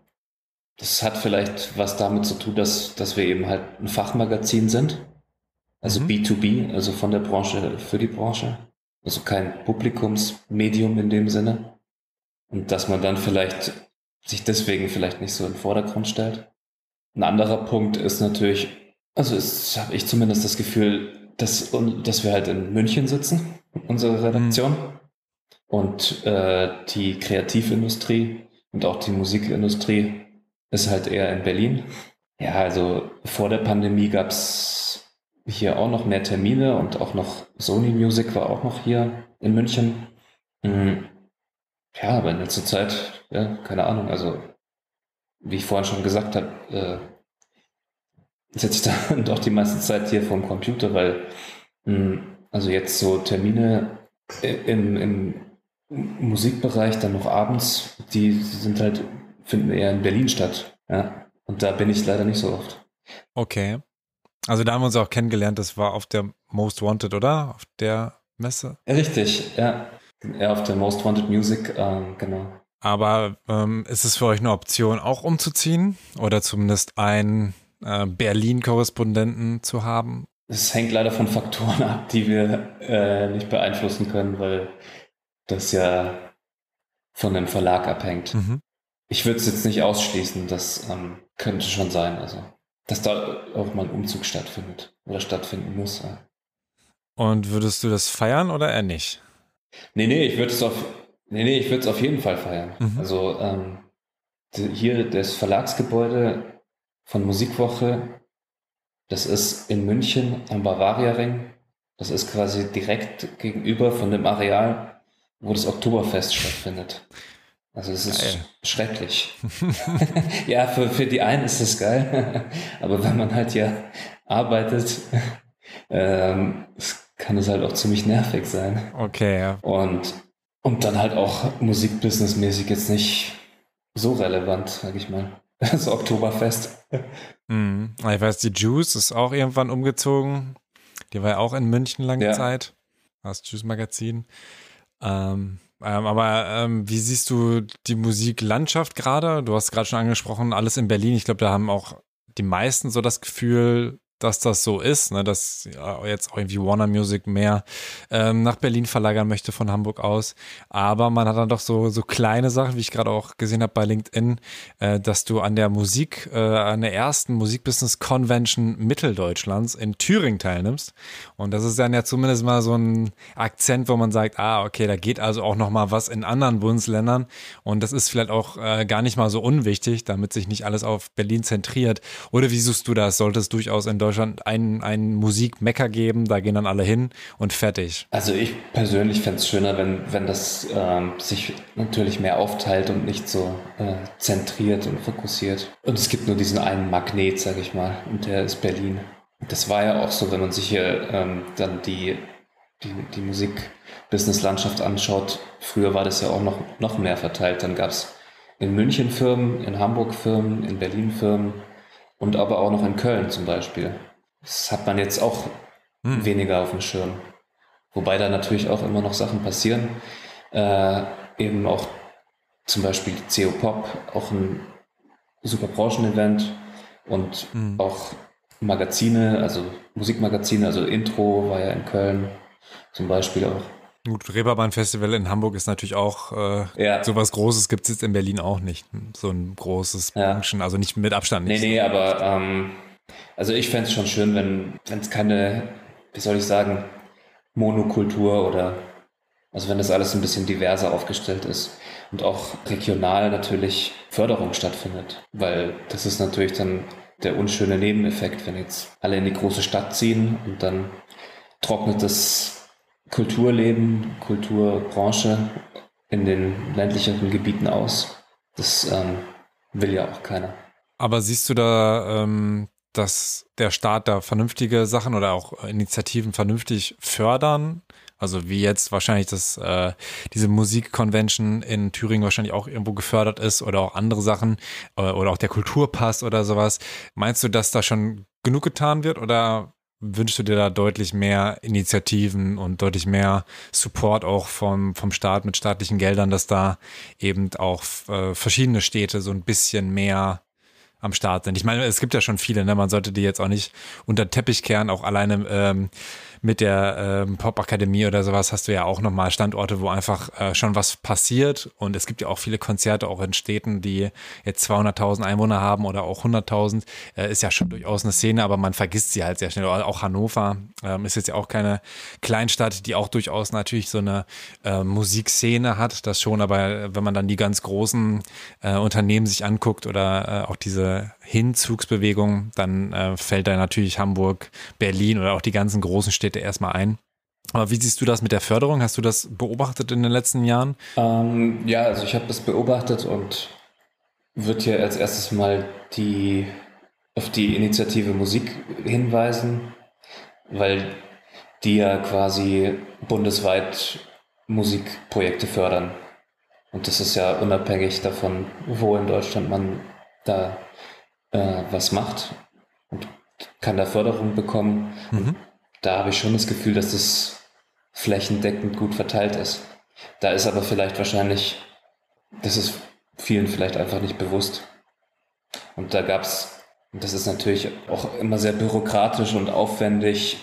Das hat vielleicht was damit zu tun, dass, dass wir eben halt ein Fachmagazin sind. Also mhm. B2B, also von der Branche für die Branche. Also kein Publikumsmedium in dem Sinne. Und dass man dann vielleicht sich deswegen vielleicht nicht so in den Vordergrund stellt. Ein anderer Punkt ist natürlich, also habe ich zumindest das Gefühl, dass, dass wir halt in München sitzen, unsere Redaktion. Mhm. Und äh, die Kreativindustrie und auch die Musikindustrie ist halt eher in Berlin. Ja, also vor der Pandemie gab es hier auch noch mehr Termine und auch noch Sony Music war auch noch hier in München. Mhm. Ja, aber in letzter Zeit, ja, keine Ahnung, also wie ich vorhin schon gesagt habe, äh, sitze ich dann doch die meiste Zeit hier vorm Computer, weil mh, also jetzt so Termine im, im Musikbereich dann noch abends, die sind halt, finden eher in Berlin statt. Ja. Und da bin ich leider nicht so oft. Okay. Also da haben wir uns auch kennengelernt, das war auf der Most Wanted, oder? Auf der Messe? Richtig, ja. Ja, auf der Most Wanted Music, ähm, genau. Aber ähm, ist es für euch eine Option, auch umzuziehen oder zumindest einen äh, Berlin-Korrespondenten zu haben? Es hängt leider von Faktoren ab, die wir äh, nicht beeinflussen können, weil das ja von dem Verlag abhängt. Mhm. Ich würde es jetzt nicht ausschließen, das ähm, könnte schon sein, also dass da auch mal ein Umzug stattfindet oder stattfinden muss. Ja. Und würdest du das feiern oder eher nicht? Nee, nee, ich würde es auf Nee, nee, ich würde es auf jeden Fall feiern. Mhm. Also ähm, hier das Verlagsgebäude von Musikwoche, das ist in München am Bavaria Ring. Das ist quasi direkt gegenüber von dem Areal, wo das Oktoberfest stattfindet. Also es ist geil. schrecklich. ja, für, für die einen ist es geil, aber wenn man halt hier arbeitet, ähm, kann es halt auch ziemlich nervig sein. Okay, ja. Und und dann halt auch musikbusinessmäßig jetzt nicht so relevant, sag ich mal. Das Oktoberfest. Mhm. Ich weiß, die Juice ist auch irgendwann umgezogen. Die war ja auch in München lange ja. Zeit. Das Juice Magazin. Ähm, ähm, aber ähm, wie siehst du die Musiklandschaft gerade? Du hast gerade schon angesprochen, alles in Berlin. Ich glaube, da haben auch die meisten so das Gefühl, dass das so ist, ne, dass ja, jetzt auch irgendwie Warner Music mehr ähm, nach Berlin verlagern möchte von Hamburg aus. Aber man hat dann doch so, so kleine Sachen, wie ich gerade auch gesehen habe bei LinkedIn, äh, dass du an der Musik, äh, an der ersten Musikbusiness Convention Mitteldeutschlands in Thüringen teilnimmst. Und das ist dann ja zumindest mal so ein Akzent, wo man sagt, ah, okay, da geht also auch noch mal was in anderen Bundesländern. Und das ist vielleicht auch äh, gar nicht mal so unwichtig, damit sich nicht alles auf Berlin zentriert. Oder wie suchst du das? Sollte es durchaus in Deutschland Deutschland einen, einen Musikmecker geben, da gehen dann alle hin und fertig. Also ich persönlich fände es schöner, wenn, wenn das ähm, sich natürlich mehr aufteilt und nicht so äh, zentriert und fokussiert. Und es gibt nur diesen einen Magnet, sag ich mal, und der ist Berlin. Das war ja auch so, wenn man sich hier ähm, dann die, die, die Musik-Business-Landschaft anschaut. Früher war das ja auch noch, noch mehr verteilt. Dann gab es in München Firmen, in Hamburg Firmen, in Berlin Firmen und aber auch noch in Köln zum Beispiel. Das hat man jetzt auch hm. weniger auf dem Schirm. Wobei da natürlich auch immer noch Sachen passieren. Äh, eben auch zum Beispiel CO Pop, auch ein super Branchen-Event und hm. auch Magazine, also Musikmagazine, also Intro war ja in Köln zum Beispiel auch. Gut, Reeperbahn Festival in Hamburg ist natürlich auch äh, ja. sowas Großes gibt es jetzt in Berlin auch nicht. So ein großes ja. Branchen, also nicht mit Abstand nicht. Nee, nee, aber ähm, also ich fände es schon schön, wenn es keine, wie soll ich sagen, Monokultur oder also wenn das alles ein bisschen diverser aufgestellt ist und auch regional natürlich Förderung stattfindet, weil das ist natürlich dann der unschöne Nebeneffekt, wenn jetzt alle in die große Stadt ziehen und dann trocknet das Kulturleben, Kulturbranche in den ländlicheren Gebieten aus. Das ähm, will ja auch keiner. Aber siehst du da, ähm, dass der Staat da vernünftige Sachen oder auch Initiativen vernünftig fördern? Also wie jetzt wahrscheinlich das, äh, diese Musikconvention in Thüringen wahrscheinlich auch irgendwo gefördert ist oder auch andere Sachen äh, oder auch der Kulturpass oder sowas. Meinst du, dass da schon genug getan wird oder wünschst du dir da deutlich mehr Initiativen und deutlich mehr Support auch vom, vom Staat mit staatlichen Geldern, dass da eben auch äh, verschiedene Städte so ein bisschen mehr am Start sind. Ich meine, es gibt ja schon viele, ne? Man sollte die jetzt auch nicht unter Teppich kehren, auch alleine ähm, mit der ähm, Popakademie oder sowas hast du ja auch nochmal Standorte, wo einfach äh, schon was passiert. Und es gibt ja auch viele Konzerte auch in Städten, die jetzt 200.000 Einwohner haben oder auch 100.000. Äh, ist ja schon durchaus eine Szene, aber man vergisst sie halt sehr schnell. Auch Hannover ähm, ist jetzt ja auch keine Kleinstadt, die auch durchaus natürlich so eine äh, Musikszene hat. Das schon, aber wenn man dann die ganz großen äh, Unternehmen sich anguckt oder äh, auch diese Hinzugsbewegung, dann äh, fällt da natürlich Hamburg, Berlin oder auch die ganzen großen Städte erstmal ein. Aber wie siehst du das mit der Förderung? Hast du das beobachtet in den letzten Jahren? Ähm, ja, also ich habe das beobachtet und würde hier als erstes mal die, auf die Initiative Musik hinweisen, weil die ja quasi bundesweit Musikprojekte fördern. Und das ist ja unabhängig davon, wo in Deutschland man da äh, was macht und kann da Förderung bekommen. Mhm. Da habe ich schon das Gefühl, dass das flächendeckend gut verteilt ist. Da ist aber vielleicht wahrscheinlich, das ist vielen vielleicht einfach nicht bewusst. Und da gab es, das ist natürlich auch immer sehr bürokratisch und aufwendig,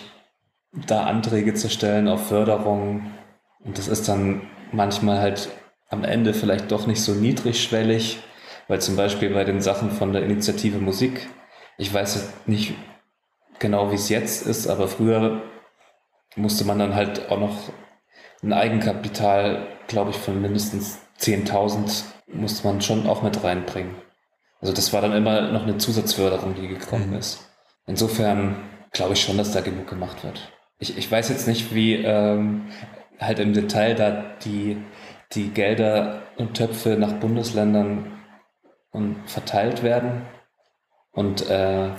da Anträge zu stellen auf Förderung. Und das ist dann manchmal halt am Ende vielleicht doch nicht so niedrigschwellig, weil zum Beispiel bei den Sachen von der Initiative Musik, ich weiß nicht genau, wie es jetzt ist, aber früher musste man dann halt auch noch ein Eigenkapital, glaube ich, von mindestens 10.000 musste man schon auch mit reinbringen. Also das war dann immer noch eine Zusatzförderung, die gekommen mhm. ist. Insofern glaube ich schon, dass da genug gemacht wird. Ich, ich weiß jetzt nicht, wie ähm, halt im Detail da die, die Gelder und Töpfe nach Bundesländern und verteilt werden. Und äh,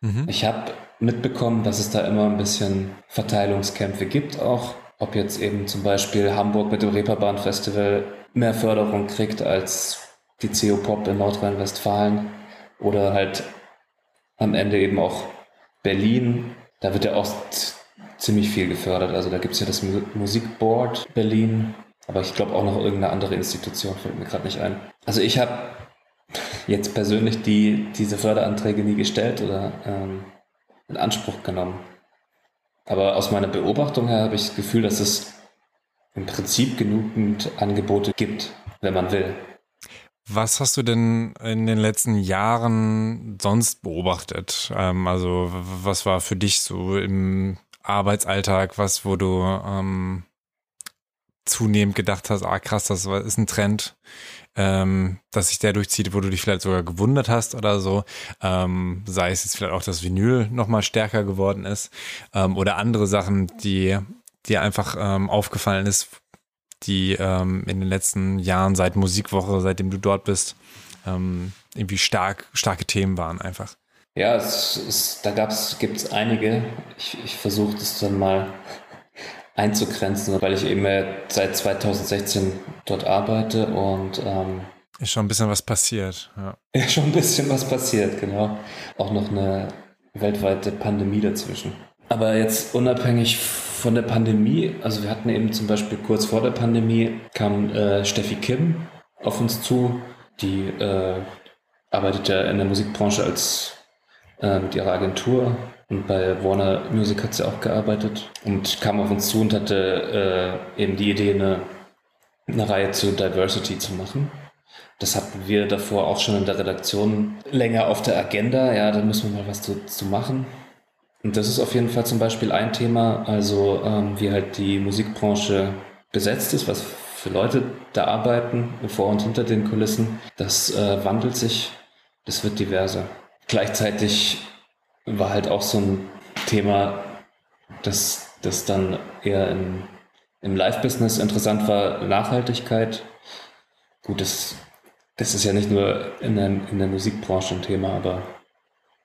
mhm. ich habe mitbekommen, dass es da immer ein bisschen Verteilungskämpfe gibt auch. Ob jetzt eben zum Beispiel Hamburg mit dem Reeperbahn Festival mehr Förderung kriegt als die CO Pop in Nordrhein-Westfalen oder halt am Ende eben auch Berlin. Da wird ja auch ziemlich viel gefördert. Also da gibt es ja das Musikboard Berlin, aber ich glaube auch noch irgendeine andere Institution, fällt mir gerade nicht ein. Also ich habe jetzt persönlich die, diese Förderanträge nie gestellt oder ähm, in Anspruch genommen. Aber aus meiner Beobachtung her habe ich das Gefühl, dass es im Prinzip genügend Angebote gibt, wenn man will. Was hast du denn in den letzten Jahren sonst beobachtet? Ähm, also was war für dich so im Arbeitsalltag, was, wo du ähm, zunehmend gedacht hast, ah krass, das ist ein Trend, ähm, dass sich der durchzieht, wo du dich vielleicht sogar gewundert hast oder so. Ähm, sei es jetzt vielleicht auch, dass Vinyl nochmal stärker geworden ist ähm, oder andere Sachen, die dir einfach ähm, aufgefallen ist, die ähm, in den letzten Jahren seit Musikwoche, seitdem du dort bist, ähm, irgendwie stark, starke Themen waren einfach. Ja, es, es, da gibt es einige. Ich, ich versuche das dann mal einzugrenzen, weil ich eben seit 2016 dort arbeite und ähm, ist schon ein bisschen was passiert. Ja. ja, schon ein bisschen was passiert, genau. Auch noch eine weltweite Pandemie dazwischen. Aber jetzt unabhängig von der Pandemie, also wir hatten eben zum Beispiel kurz vor der Pandemie kam äh, Steffi Kim auf uns zu, die äh, arbeitet ja in der Musikbranche als äh, mit ihrer Agentur und bei Warner Music hat sie auch gearbeitet und kam auf uns zu und hatte äh, eben die Idee, eine, eine Reihe zu Diversity zu machen. Das hatten wir davor auch schon in der Redaktion länger auf der Agenda. Ja, da müssen wir mal was zu, zu machen. Und das ist auf jeden Fall zum Beispiel ein Thema, also ähm, wie halt die Musikbranche besetzt ist, was für Leute da arbeiten, vor und hinter den Kulissen. Das äh, wandelt sich, das wird diverser. Gleichzeitig war halt auch so ein Thema, das, das dann eher im, im Live-Business interessant war, Nachhaltigkeit. Gut, das, das ist ja nicht nur in der, in der Musikbranche ein Thema, aber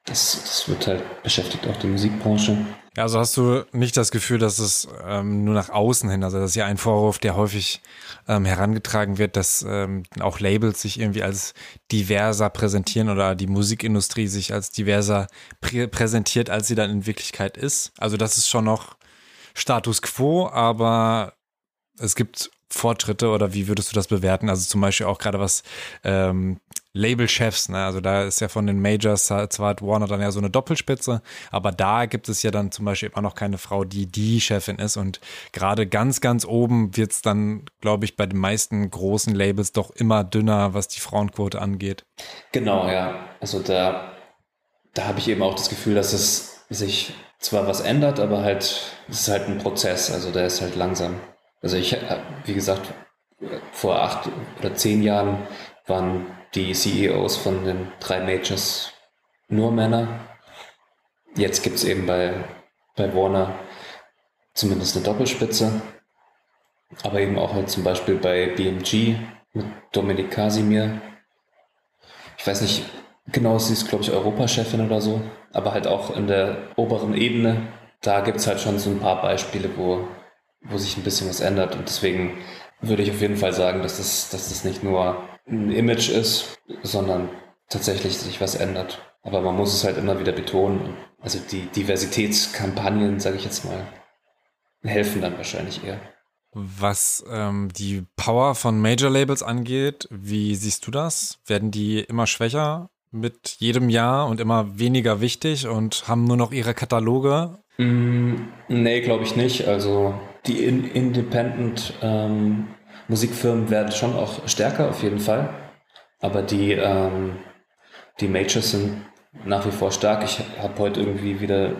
das, das wird halt beschäftigt auch die Musikbranche. Ja, also hast du nicht das Gefühl, dass es ähm, nur nach außen hin, also das ist ja ein Vorwurf, der häufig ähm, herangetragen wird, dass ähm, auch Labels sich irgendwie als diverser präsentieren oder die Musikindustrie sich als diverser prä präsentiert, als sie dann in Wirklichkeit ist. Also das ist schon noch Status quo, aber es gibt Fortschritte oder wie würdest du das bewerten? Also zum Beispiel auch gerade was ähm, Labelchefs, ne? Also da ist ja von den Majors, zwar hat Warner dann ja so eine Doppelspitze, aber da gibt es ja dann zum Beispiel immer noch keine Frau, die die Chefin ist. Und gerade ganz, ganz oben wird es dann, glaube ich, bei den meisten großen Labels doch immer dünner, was die Frauenquote angeht. Genau, ja. Also da, da habe ich eben auch das Gefühl, dass es sich zwar was ändert, aber halt, es ist halt ein Prozess, also der ist halt langsam. Also ich, wie gesagt, vor acht oder zehn Jahren waren die CEOs von den drei Majors nur Männer. Jetzt gibt es eben bei, bei Warner zumindest eine Doppelspitze. Aber eben auch halt zum Beispiel bei BMG mit Dominik Casimir. Ich weiß nicht genau, sie ist, glaube ich, Europachefin oder so. Aber halt auch in der oberen Ebene. Da gibt es halt schon so ein paar Beispiele, wo wo sich ein bisschen was ändert. Und deswegen würde ich auf jeden Fall sagen, dass das, dass das nicht nur ein Image ist, sondern tatsächlich sich was ändert. Aber man muss es halt immer wieder betonen. Also die Diversitätskampagnen, sage ich jetzt mal, helfen dann wahrscheinlich eher. Was ähm, die Power von Major Labels angeht, wie siehst du das? Werden die immer schwächer mit jedem Jahr und immer weniger wichtig und haben nur noch ihre Kataloge? Mm, nee, glaube ich nicht. Also die in Independent ähm, Musikfirmen werden schon auch stärker auf jeden Fall. Aber die, ähm, die Majors sind nach wie vor stark. Ich habe heute irgendwie wieder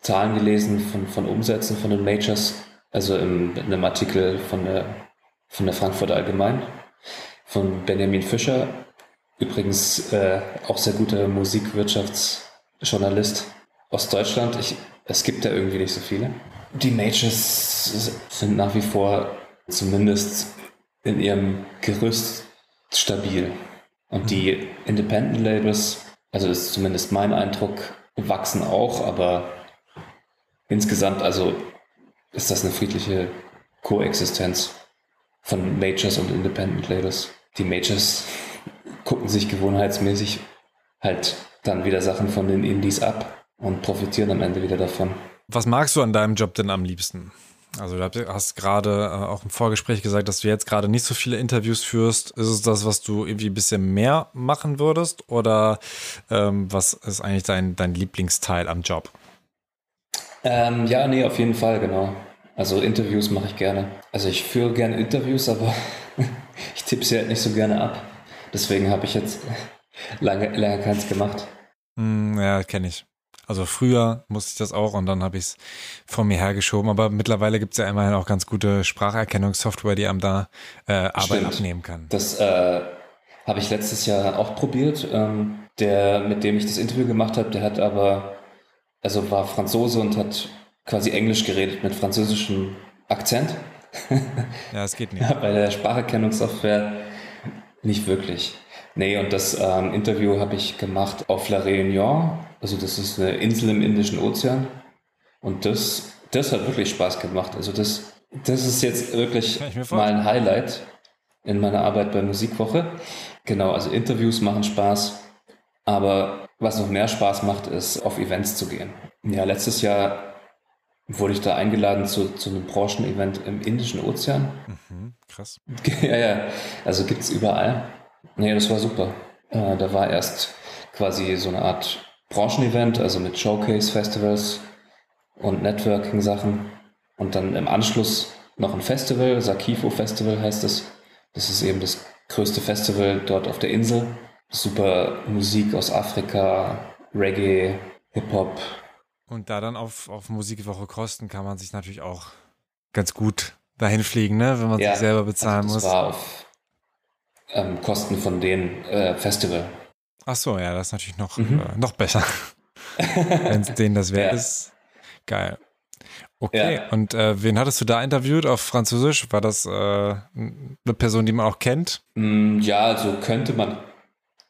Zahlen gelesen von, von Umsätzen von den Majors, also im, in einem Artikel von der, von der Frankfurter Allgemein, von Benjamin Fischer, übrigens äh, auch sehr guter Musikwirtschaftsjournalist aus Deutschland. Ich, es gibt da irgendwie nicht so viele. Die Majors sind nach wie vor zumindest in ihrem Gerüst stabil. Und die Independent Labels, also das ist zumindest mein Eindruck, wachsen auch, aber insgesamt also ist das eine friedliche Koexistenz von Majors und Independent Labels. Die Majors gucken sich gewohnheitsmäßig halt dann wieder Sachen von den Indies ab und profitieren am Ende wieder davon. Was magst du an deinem Job denn am liebsten? Also du hast gerade äh, auch im Vorgespräch gesagt, dass du jetzt gerade nicht so viele Interviews führst. Ist es das, was du irgendwie ein bisschen mehr machen würdest? Oder ähm, was ist eigentlich dein, dein Lieblingsteil am Job? Ähm, ja, nee, auf jeden Fall, genau. Also Interviews mache ich gerne. Also ich führe gerne Interviews, aber ich tippe sie halt nicht so gerne ab. Deswegen habe ich jetzt lange, lange keins gemacht. Mm, ja, kenne ich. Also früher musste ich das auch und dann habe ich es vor mir hergeschoben. Aber mittlerweile gibt es ja immerhin auch ganz gute Spracherkennungssoftware, die einem da äh, Arbeit abnehmen kann. Das äh, habe ich letztes Jahr auch probiert. Ähm, der, mit dem ich das Interview gemacht habe, der hat aber, also war Franzose und hat quasi Englisch geredet mit französischem Akzent. ja, es geht nicht. Bei der Spracherkennungssoftware nicht wirklich. Nee, und das ähm, Interview habe ich gemacht auf La Réunion. Also das ist eine Insel im Indischen Ozean. Und das, das hat wirklich Spaß gemacht. Also das, das ist jetzt wirklich mal ein Highlight in meiner Arbeit bei Musikwoche. Genau, also Interviews machen Spaß. Aber was noch mehr Spaß macht, ist auf Events zu gehen. Ja, letztes Jahr wurde ich da eingeladen zu, zu einem Branchen-Event im Indischen Ozean. Mhm, krass. ja, ja, also gibt es überall. Nee, das war super. Äh, da war erst quasi so eine Art Branchenevent, also mit Showcase-Festivals und Networking-Sachen. Und dann im Anschluss noch ein Festival, Sakifo Festival heißt es. Das ist eben das größte Festival dort auf der Insel. Super Musik aus Afrika, Reggae, Hip-Hop. Und da dann auf, auf Musikwoche Kosten kann man sich natürlich auch ganz gut dahin fliegen, ne? wenn man ja, sich selber bezahlen also das muss. War auf ähm, Kosten von den äh, Festival. Ach so, ja, das ist natürlich noch, mhm. äh, noch besser. Wenn es denen das wert ja. ist. Geil. Okay, ja. und äh, wen hattest du da interviewt auf Französisch? War das äh, eine Person, die man auch kennt? Mm, ja, also könnte man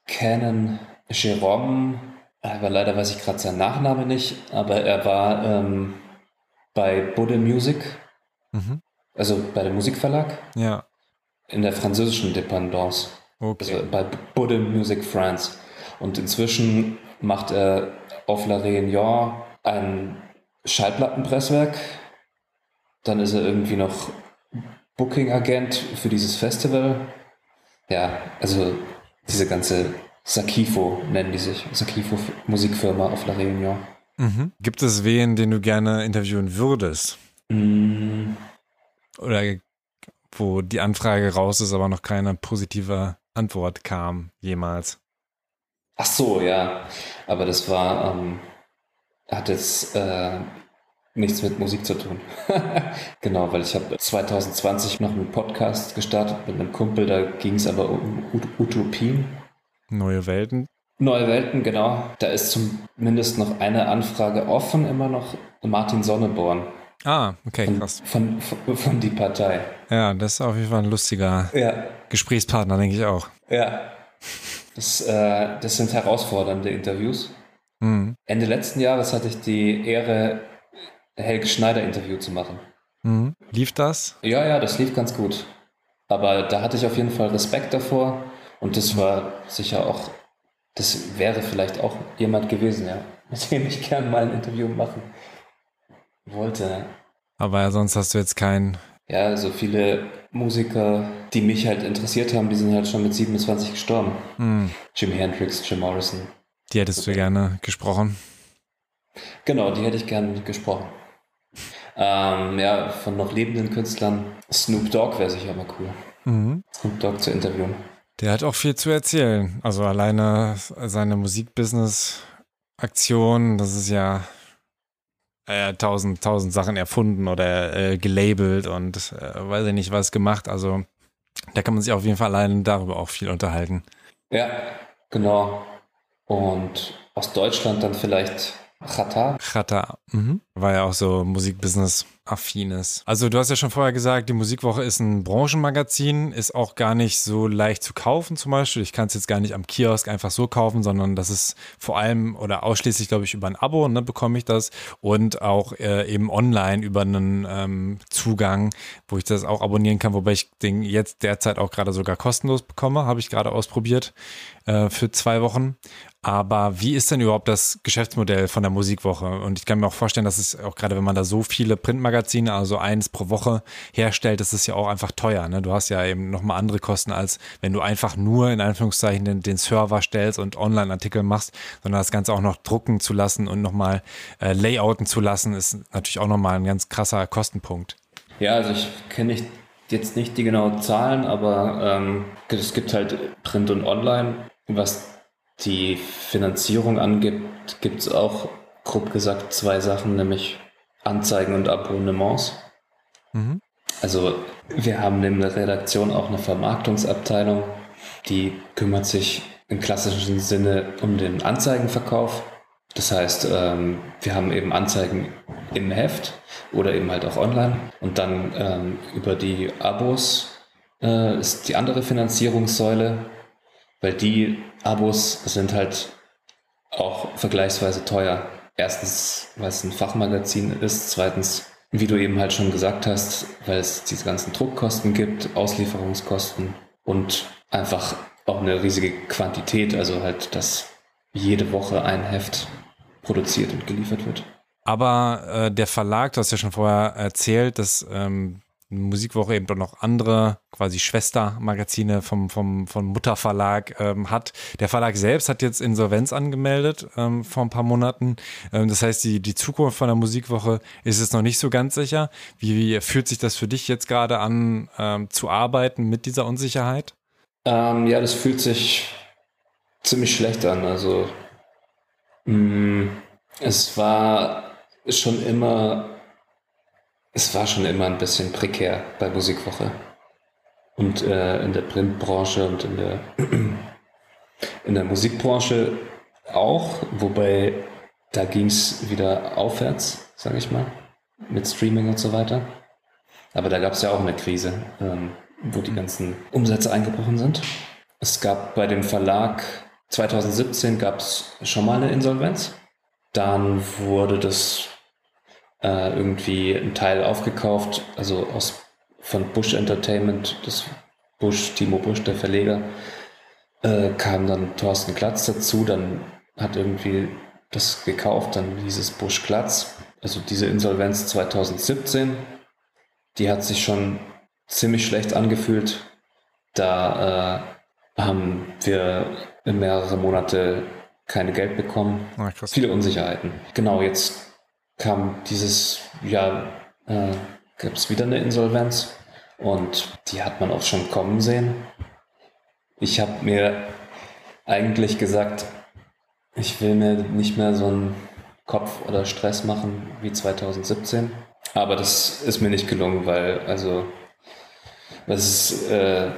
kennen. Jérôme, aber leider weiß ich gerade seinen Nachname nicht, aber er war ähm, bei Bude Music, mhm. also bei dem Musikverlag. Ja in der französischen Dependance. Okay. Also bei Bude Music France. Und inzwischen macht er auf La Réunion ein Schallplattenpresswerk. Dann ist er irgendwie noch Booking-Agent für dieses Festival. Ja, also diese ganze Sakifo nennen die sich. Sakifo Musikfirma auf La Réunion. Mhm. Gibt es wen, den du gerne interviewen würdest? Mm. Oder wo die Anfrage raus ist, aber noch keine positive Antwort kam jemals. Ach so, ja. Aber das war, ähm, hat jetzt äh, nichts mit Musik zu tun. genau, weil ich habe 2020 noch einen Podcast gestartet mit einem Kumpel, da ging es aber um Ut Utopien. Neue Welten. Neue Welten, genau. Da ist zumindest noch eine Anfrage offen, immer noch Martin Sonneborn. Ah, okay, krass. Von, von, von, die Partei. Ja, das ist auf jeden Fall ein lustiger ja. Gesprächspartner, denke ich auch. Ja. Das, äh, das sind herausfordernde Interviews. Mhm. Ende letzten Jahres hatte ich die Ehre, Helge Schneider Interview zu machen. Mhm. Lief das? Ja, ja, das lief ganz gut. Aber da hatte ich auf jeden Fall Respekt davor und das war sicher auch, das wäre vielleicht auch jemand gewesen, ja, mit dem ich gerne mal ein Interview machen wollte. Aber sonst hast du jetzt keinen. Ja, so viele Musiker, die mich halt interessiert haben, die sind halt schon mit 27 gestorben. Hm. Jimi Hendrix, Jim Morrison. Die hättest okay. du gerne gesprochen. Genau, die hätte ich gerne gesprochen. Ähm, ja, von noch lebenden Künstlern. Snoop Dogg wäre sicher mal cool. Mhm. Snoop Dogg zu interviewen. Der hat auch viel zu erzählen. Also alleine seine Musikbusiness-Aktion, das ist ja äh, tausend, tausend Sachen erfunden oder äh, gelabelt und äh, weiß ich nicht was gemacht. Also da kann man sich auf jeden Fall allein darüber auch viel unterhalten. Ja, genau. Und aus Deutschland dann vielleicht Chata. Chata, mhm. war ja auch so Musikbusiness affines. Also du hast ja schon vorher gesagt, die Musikwoche ist ein Branchenmagazin, ist auch gar nicht so leicht zu kaufen zum Beispiel. Ich kann es jetzt gar nicht am Kiosk einfach so kaufen, sondern das ist vor allem oder ausschließlich, glaube ich, über ein Abo, ne, bekomme ich das und auch äh, eben online über einen ähm, Zugang, wo ich das auch abonnieren kann, wobei ich den jetzt derzeit auch gerade sogar kostenlos bekomme, habe ich gerade ausprobiert äh, für zwei Wochen. Aber wie ist denn überhaupt das Geschäftsmodell von der Musikwoche? Und ich kann mir auch vorstellen, dass es auch gerade, wenn man da so viele Printmagazine, also eins pro Woche herstellt, das ist ja auch einfach teuer. Ne? Du hast ja eben nochmal andere Kosten, als wenn du einfach nur in Anführungszeichen den, den Server stellst und Online-Artikel machst, sondern das Ganze auch noch drucken zu lassen und nochmal äh, layouten zu lassen, ist natürlich auch nochmal ein ganz krasser Kostenpunkt. Ja, also ich kenne nicht jetzt nicht die genauen Zahlen, aber ähm, es gibt halt Print und Online. Was die Finanzierung angibt, gibt es auch grob gesagt zwei Sachen, nämlich Anzeigen und Abonnements. Mhm. Also wir haben in der Redaktion auch eine Vermarktungsabteilung, die kümmert sich im klassischen Sinne um den Anzeigenverkauf. Das heißt, ähm, wir haben eben Anzeigen im Heft oder eben halt auch online. Und dann ähm, über die Abos äh, ist die andere Finanzierungssäule, weil die Abos sind halt auch vergleichsweise teuer. Erstens, weil es ein Fachmagazin ist. Zweitens, wie du eben halt schon gesagt hast, weil es diese ganzen Druckkosten gibt, Auslieferungskosten und einfach auch eine riesige Quantität. Also halt, dass jede Woche ein Heft produziert und geliefert wird. Aber äh, der Verlag, du hast ja schon vorher erzählt, dass ähm, Musikwoche eben doch noch andere quasi Schwestermagazine vom, vom, vom Mutterverlag ähm, hat. Der Verlag selbst hat jetzt Insolvenz angemeldet ähm, vor ein paar Monaten. Ähm, das heißt, die, die Zukunft von der Musikwoche ist jetzt noch nicht so ganz sicher. Wie, wie fühlt sich das für dich jetzt gerade an, ähm, zu arbeiten mit dieser Unsicherheit? Ähm, ja, das fühlt sich ziemlich schlecht an. Also mh, mm, es war schon immer es war schon immer ein bisschen prekär bei Musikwoche. Und äh, in der Printbranche und in der, in der Musikbranche auch, wobei da ging es wieder aufwärts, sage ich mal, mit Streaming und so weiter. Aber da gab es ja auch eine Krise, ähm, wo die ganzen Umsätze eingebrochen sind. Es gab bei dem Verlag 2017 gab es schon mal eine Insolvenz. Dann wurde das äh, irgendwie ein Teil aufgekauft, also aus, von Bush Entertainment, das Bush, Timo Bush, der Verleger, äh, kam dann Thorsten Glatz dazu, dann hat irgendwie das gekauft, dann hieß es Bush Glatz. Also diese Insolvenz 2017, die hat sich schon ziemlich schlecht angefühlt. Da äh, haben wir mehrere Monate keine Geld bekommen. Ah, Viele Unsicherheiten. Genau, jetzt kam dieses Jahr, äh, gab es wieder eine Insolvenz und die hat man auch schon kommen sehen. Ich habe mir eigentlich gesagt, ich will mir nicht mehr so einen Kopf oder Stress machen wie 2017. Aber das ist mir nicht gelungen, weil also das ist äh,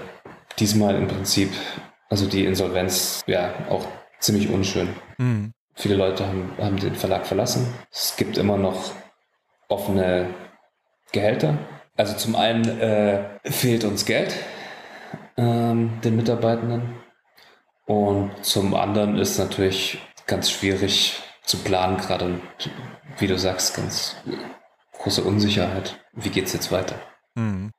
diesmal im Prinzip, also die Insolvenz, ja, auch ziemlich unschön. Mhm. Viele Leute haben, haben den Verlag verlassen. Es gibt immer noch offene Gehälter. Also zum einen äh, fehlt uns Geld ähm, den Mitarbeitenden und zum anderen ist natürlich ganz schwierig zu planen, gerade wie du sagst, ganz große Unsicherheit. Wie geht es jetzt weiter? Hm.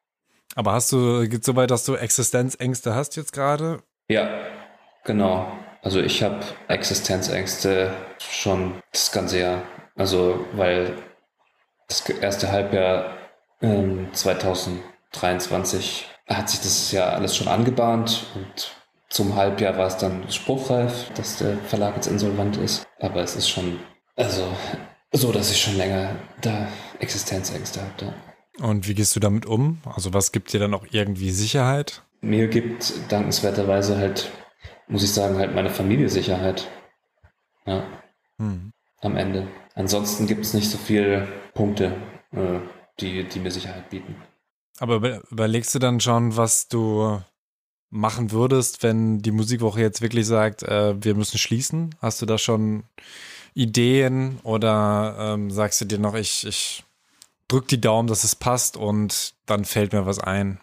Aber hast du, geht es so weit, dass du Existenzängste hast jetzt gerade? Ja, genau. Also ich habe Existenzängste schon das ganze Jahr. Also weil das erste Halbjahr ähm, 2023 hat sich das ja alles schon angebahnt und zum Halbjahr war es dann spruchreif, dass der Verlag jetzt insolvent ist. Aber es ist schon, also so, dass ich schon länger da Existenzängste habe. Und wie gehst du damit um? Also was gibt dir dann auch irgendwie Sicherheit? Mir gibt dankenswerterweise halt, muss ich sagen, halt meine Familie Sicherheit. Ja. Hm. Am Ende. Ansonsten gibt es nicht so viele Punkte, äh, die, die mir Sicherheit bieten. Aber überlegst du dann schon, was du machen würdest, wenn die Musikwoche jetzt wirklich sagt, äh, wir müssen schließen? Hast du da schon Ideen oder ähm, sagst du dir noch, ich, ich drück die Daumen, dass es passt und dann fällt mir was ein?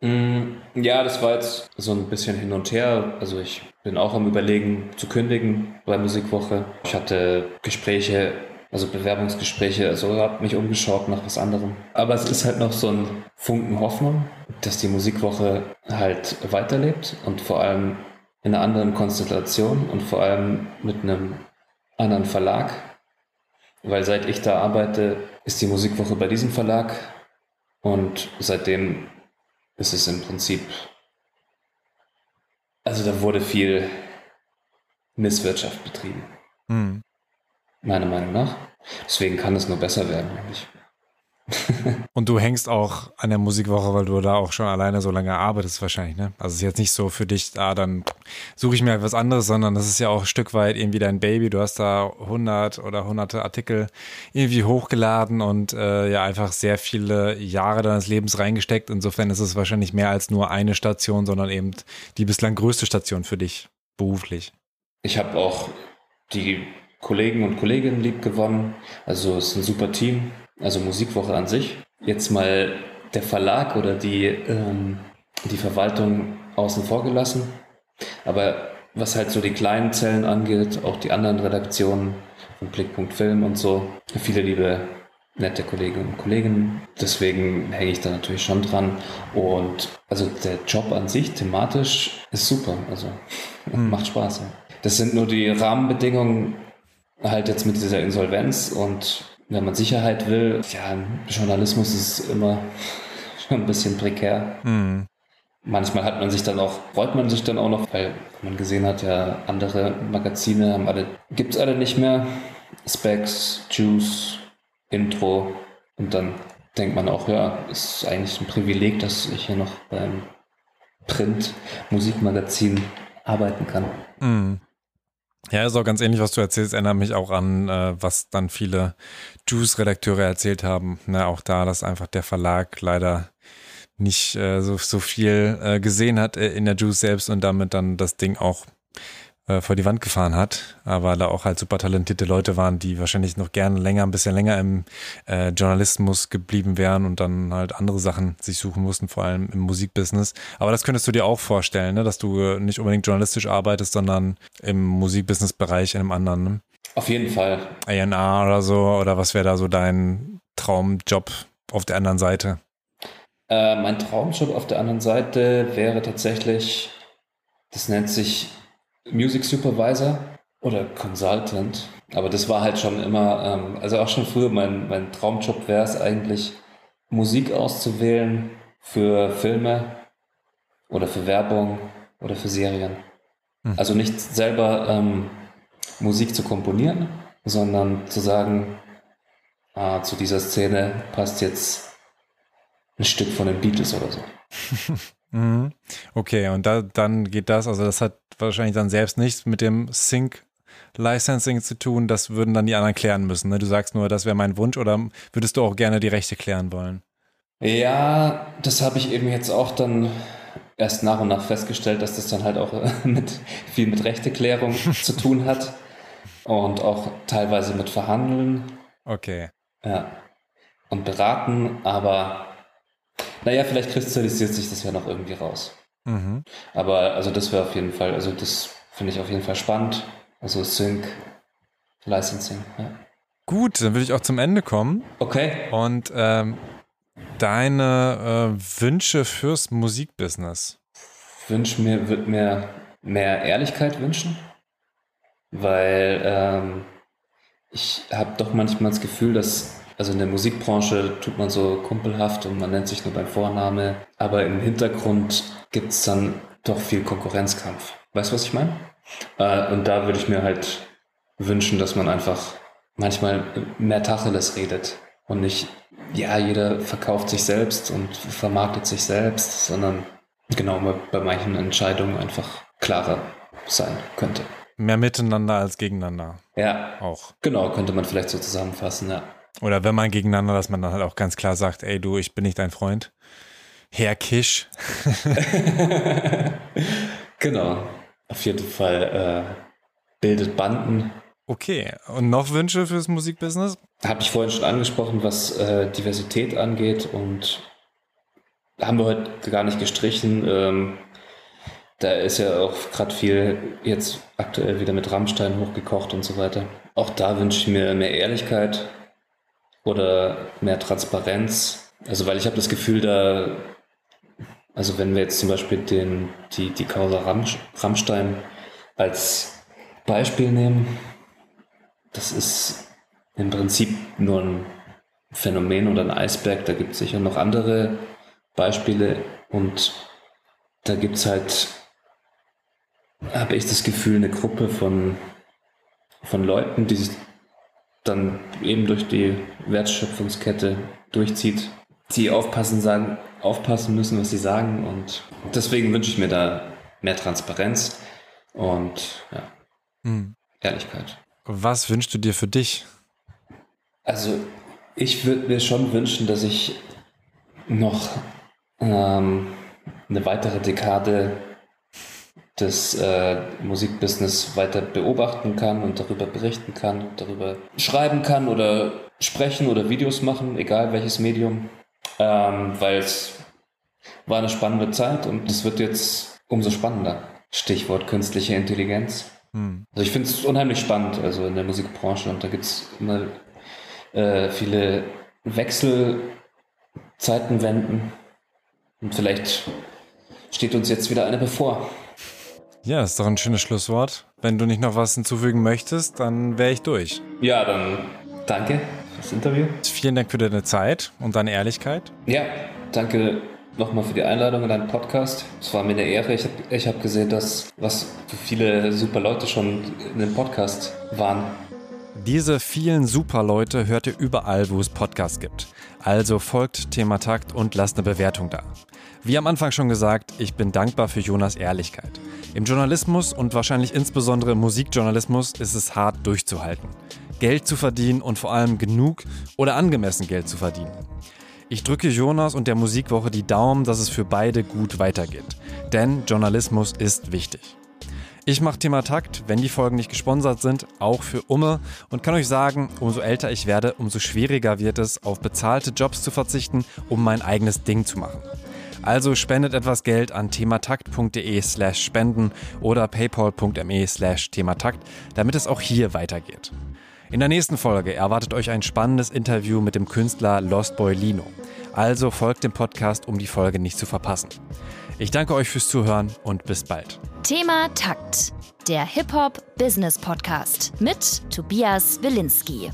Mm, ja, das war jetzt so ein bisschen hin und her. Also ich bin auch am Überlegen zu kündigen bei Musikwoche. Ich hatte Gespräche also Bewerbungsgespräche, also habe mich umgeschaut nach was anderem. Aber es ist halt noch so ein Funken Hoffnung, dass die Musikwoche halt weiterlebt und vor allem in einer anderen Konstellation und vor allem mit einem anderen Verlag. Weil seit ich da arbeite, ist die Musikwoche bei diesem Verlag und seitdem ist es im Prinzip, also da wurde viel Misswirtschaft betrieben. Mhm meiner Meinung nach. Deswegen kann es nur besser werden, nämlich. Und du hängst auch an der Musikwoche, weil du da auch schon alleine so lange arbeitest wahrscheinlich, ne? Also es ist jetzt nicht so für dich, ah, dann suche ich mir etwas anderes, sondern das ist ja auch ein Stück weit irgendwie dein Baby. Du hast da 100 oder hunderte Artikel irgendwie hochgeladen und äh, ja einfach sehr viele Jahre deines Lebens reingesteckt. Insofern ist es wahrscheinlich mehr als nur eine Station, sondern eben die bislang größte Station für dich beruflich. Ich habe auch die Kollegen und Kolleginnen lieb gewonnen. Also es ist ein super Team. Also Musikwoche an sich. Jetzt mal der Verlag oder die, ähm, die Verwaltung außen vor gelassen. Aber was halt so die kleinen Zellen angeht, auch die anderen Redaktionen von Blickpunkt Film und so, viele liebe nette Kolleginnen und Kollegen. Deswegen hänge ich da natürlich schon dran. Und also der Job an sich thematisch ist super. Also hm. macht Spaß. Ja. Das sind nur die Rahmenbedingungen, halt jetzt mit dieser Insolvenz und wenn man Sicherheit will, ja, Journalismus ist immer schon ein bisschen prekär. Mhm. Manchmal hat man sich dann auch, freut man sich dann auch noch, weil man gesehen hat, ja, andere Magazine haben alle, gibt es alle nicht mehr. Specs, Juice, Intro und dann denkt man auch, ja, ist eigentlich ein Privileg, dass ich hier noch beim Print-Musikmagazin arbeiten kann. Mhm. Ja, ist auch ganz ähnlich, was du erzählst, erinnert mich auch an, äh, was dann viele Juice-Redakteure erzählt haben. Na, auch da, dass einfach der Verlag leider nicht äh, so, so viel äh, gesehen hat äh, in der Juice selbst und damit dann das Ding auch äh, vor die Wand gefahren hat, aber da auch halt super talentierte Leute waren, die wahrscheinlich noch gerne länger, ein bisschen länger im äh, Journalismus geblieben wären und dann halt andere Sachen sich suchen mussten, vor allem im Musikbusiness. Aber das könntest du dir auch vorstellen, ne? dass du nicht unbedingt journalistisch arbeitest, sondern im Musikbusiness-Bereich in einem anderen. Ne? Auf jeden Fall. A&R oder so, oder was wäre da so dein Traumjob auf der anderen Seite? Äh, mein Traumjob auf der anderen Seite wäre tatsächlich, das nennt sich Music Supervisor oder Consultant. Aber das war halt schon immer, ähm, also auch schon früher mein, mein Traumjob wäre es eigentlich, Musik auszuwählen für Filme oder für Werbung oder für Serien. Mhm. Also nicht selber ähm, Musik zu komponieren, sondern zu sagen, ah, zu dieser Szene passt jetzt ein Stück von den Beatles oder so. Mhm. Okay, und da, dann geht das, also das hat wahrscheinlich dann selbst nichts mit dem Sync Licensing zu tun, das würden dann die anderen klären müssen. Ne? Du sagst nur, das wäre mein Wunsch oder würdest du auch gerne die Rechte klären wollen? Ja, das habe ich eben jetzt auch dann erst nach und nach festgestellt, dass das dann halt auch mit viel mit Rechteklärung zu tun hat und auch teilweise mit Verhandeln. Okay. Ja. Und beraten, aber naja, vielleicht kristallisiert sich das ja noch irgendwie raus. Mhm. Aber also das wäre auf jeden Fall, also das finde ich auf jeden Fall spannend. Also Sync, Licensing, ja. Gut, dann würde ich auch zum Ende kommen. Okay. Und ähm, deine äh, Wünsche fürs Musikbusiness? Wünsch mir, würde mir mehr Ehrlichkeit wünschen, weil ähm, ich habe doch manchmal das Gefühl, dass Also in der Musikbranche tut man so kumpelhaft und man nennt sich nur beim Vorname, aber im Hintergrund gibt es dann doch viel Konkurrenzkampf. Weißt du, was ich meine? Äh, und da würde ich mir halt wünschen, dass man einfach manchmal mehr Tacheles redet und nicht, ja, jeder verkauft sich selbst und vermarktet sich selbst, sondern genau bei manchen Entscheidungen einfach klarer sein könnte. Mehr miteinander als gegeneinander. Ja. Auch. Genau, könnte man vielleicht so zusammenfassen, ja. Oder wenn man gegeneinander, dass man dann halt auch ganz klar sagt, ey du, ich bin nicht dein Freund. Herr Kisch. genau. Auf jeden Fall äh, bildet Banden. Okay. Und noch Wünsche fürs Musikbusiness? Habe ich vorhin schon angesprochen, was äh, Diversität angeht und haben wir heute gar nicht gestrichen. Ähm, da ist ja auch gerade viel jetzt aktuell wieder mit Rammstein hochgekocht und so weiter. Auch da wünsche ich mir mehr Ehrlichkeit oder mehr Transparenz. Also weil ich habe das Gefühl, da, also wenn wir jetzt zum Beispiel den, die, die Causa Rammstein als Beispiel nehmen, das ist im Prinzip nur ein Phänomen oder ein Eisberg. Da gibt es sicher noch andere Beispiele und da gibt es halt, habe ich das Gefühl, eine Gruppe von, von Leuten, die sich dann eben durch die Wertschöpfungskette durchzieht, die aufpassen, sagen, aufpassen müssen, was sie sagen. Und deswegen wünsche ich mir da mehr Transparenz und ja, hm. Ehrlichkeit. Was wünschst du dir für dich? Also ich würde mir schon wünschen, dass ich noch ähm, eine weitere Dekade des äh, Musikbusiness weiter beobachten kann und darüber berichten kann, darüber schreiben kann oder sprechen oder Videos machen, egal welches Medium, ähm, weil es war eine spannende Zeit und es wird jetzt umso spannender. Stichwort künstliche Intelligenz. Hm. Also ich finde es unheimlich spannend, also in der Musikbranche und da gibt es immer äh, viele Wechselzeitenwenden und vielleicht steht uns jetzt wieder eine bevor. Ja, ist doch ein schönes Schlusswort. Wenn du nicht noch was hinzufügen möchtest, dann wäre ich durch. Ja, dann danke fürs Interview. Vielen Dank für deine Zeit und deine Ehrlichkeit. Ja, danke nochmal für die Einladung in deinen Podcast. Es war mir eine Ehre. Ich habe ich hab gesehen, dass was für viele super Leute schon in dem Podcast waren. Diese vielen super Leute hört ihr überall, wo es Podcasts gibt. Also folgt Thema Takt und lasst eine Bewertung da. Wie am Anfang schon gesagt, ich bin dankbar für Jonas Ehrlichkeit. Im Journalismus und wahrscheinlich insbesondere im Musikjournalismus ist es hart durchzuhalten. Geld zu verdienen und vor allem genug oder angemessen Geld zu verdienen. Ich drücke Jonas und der Musikwoche die Daumen, dass es für beide gut weitergeht. Denn Journalismus ist wichtig. Ich mache Thema Takt, wenn die Folgen nicht gesponsert sind, auch für Umme und kann euch sagen, umso älter ich werde, umso schwieriger wird es, auf bezahlte Jobs zu verzichten, um mein eigenes Ding zu machen. Also spendet etwas Geld an thematakt.de slash spenden oder paypal.me slash thematakt, damit es auch hier weitergeht. In der nächsten Folge erwartet euch ein spannendes Interview mit dem Künstler Lost Boy Lino. Also folgt dem Podcast, um die Folge nicht zu verpassen. Ich danke euch fürs Zuhören und bis bald. Thema Takt, der Hip-Hop-Business-Podcast mit Tobias Wilinski.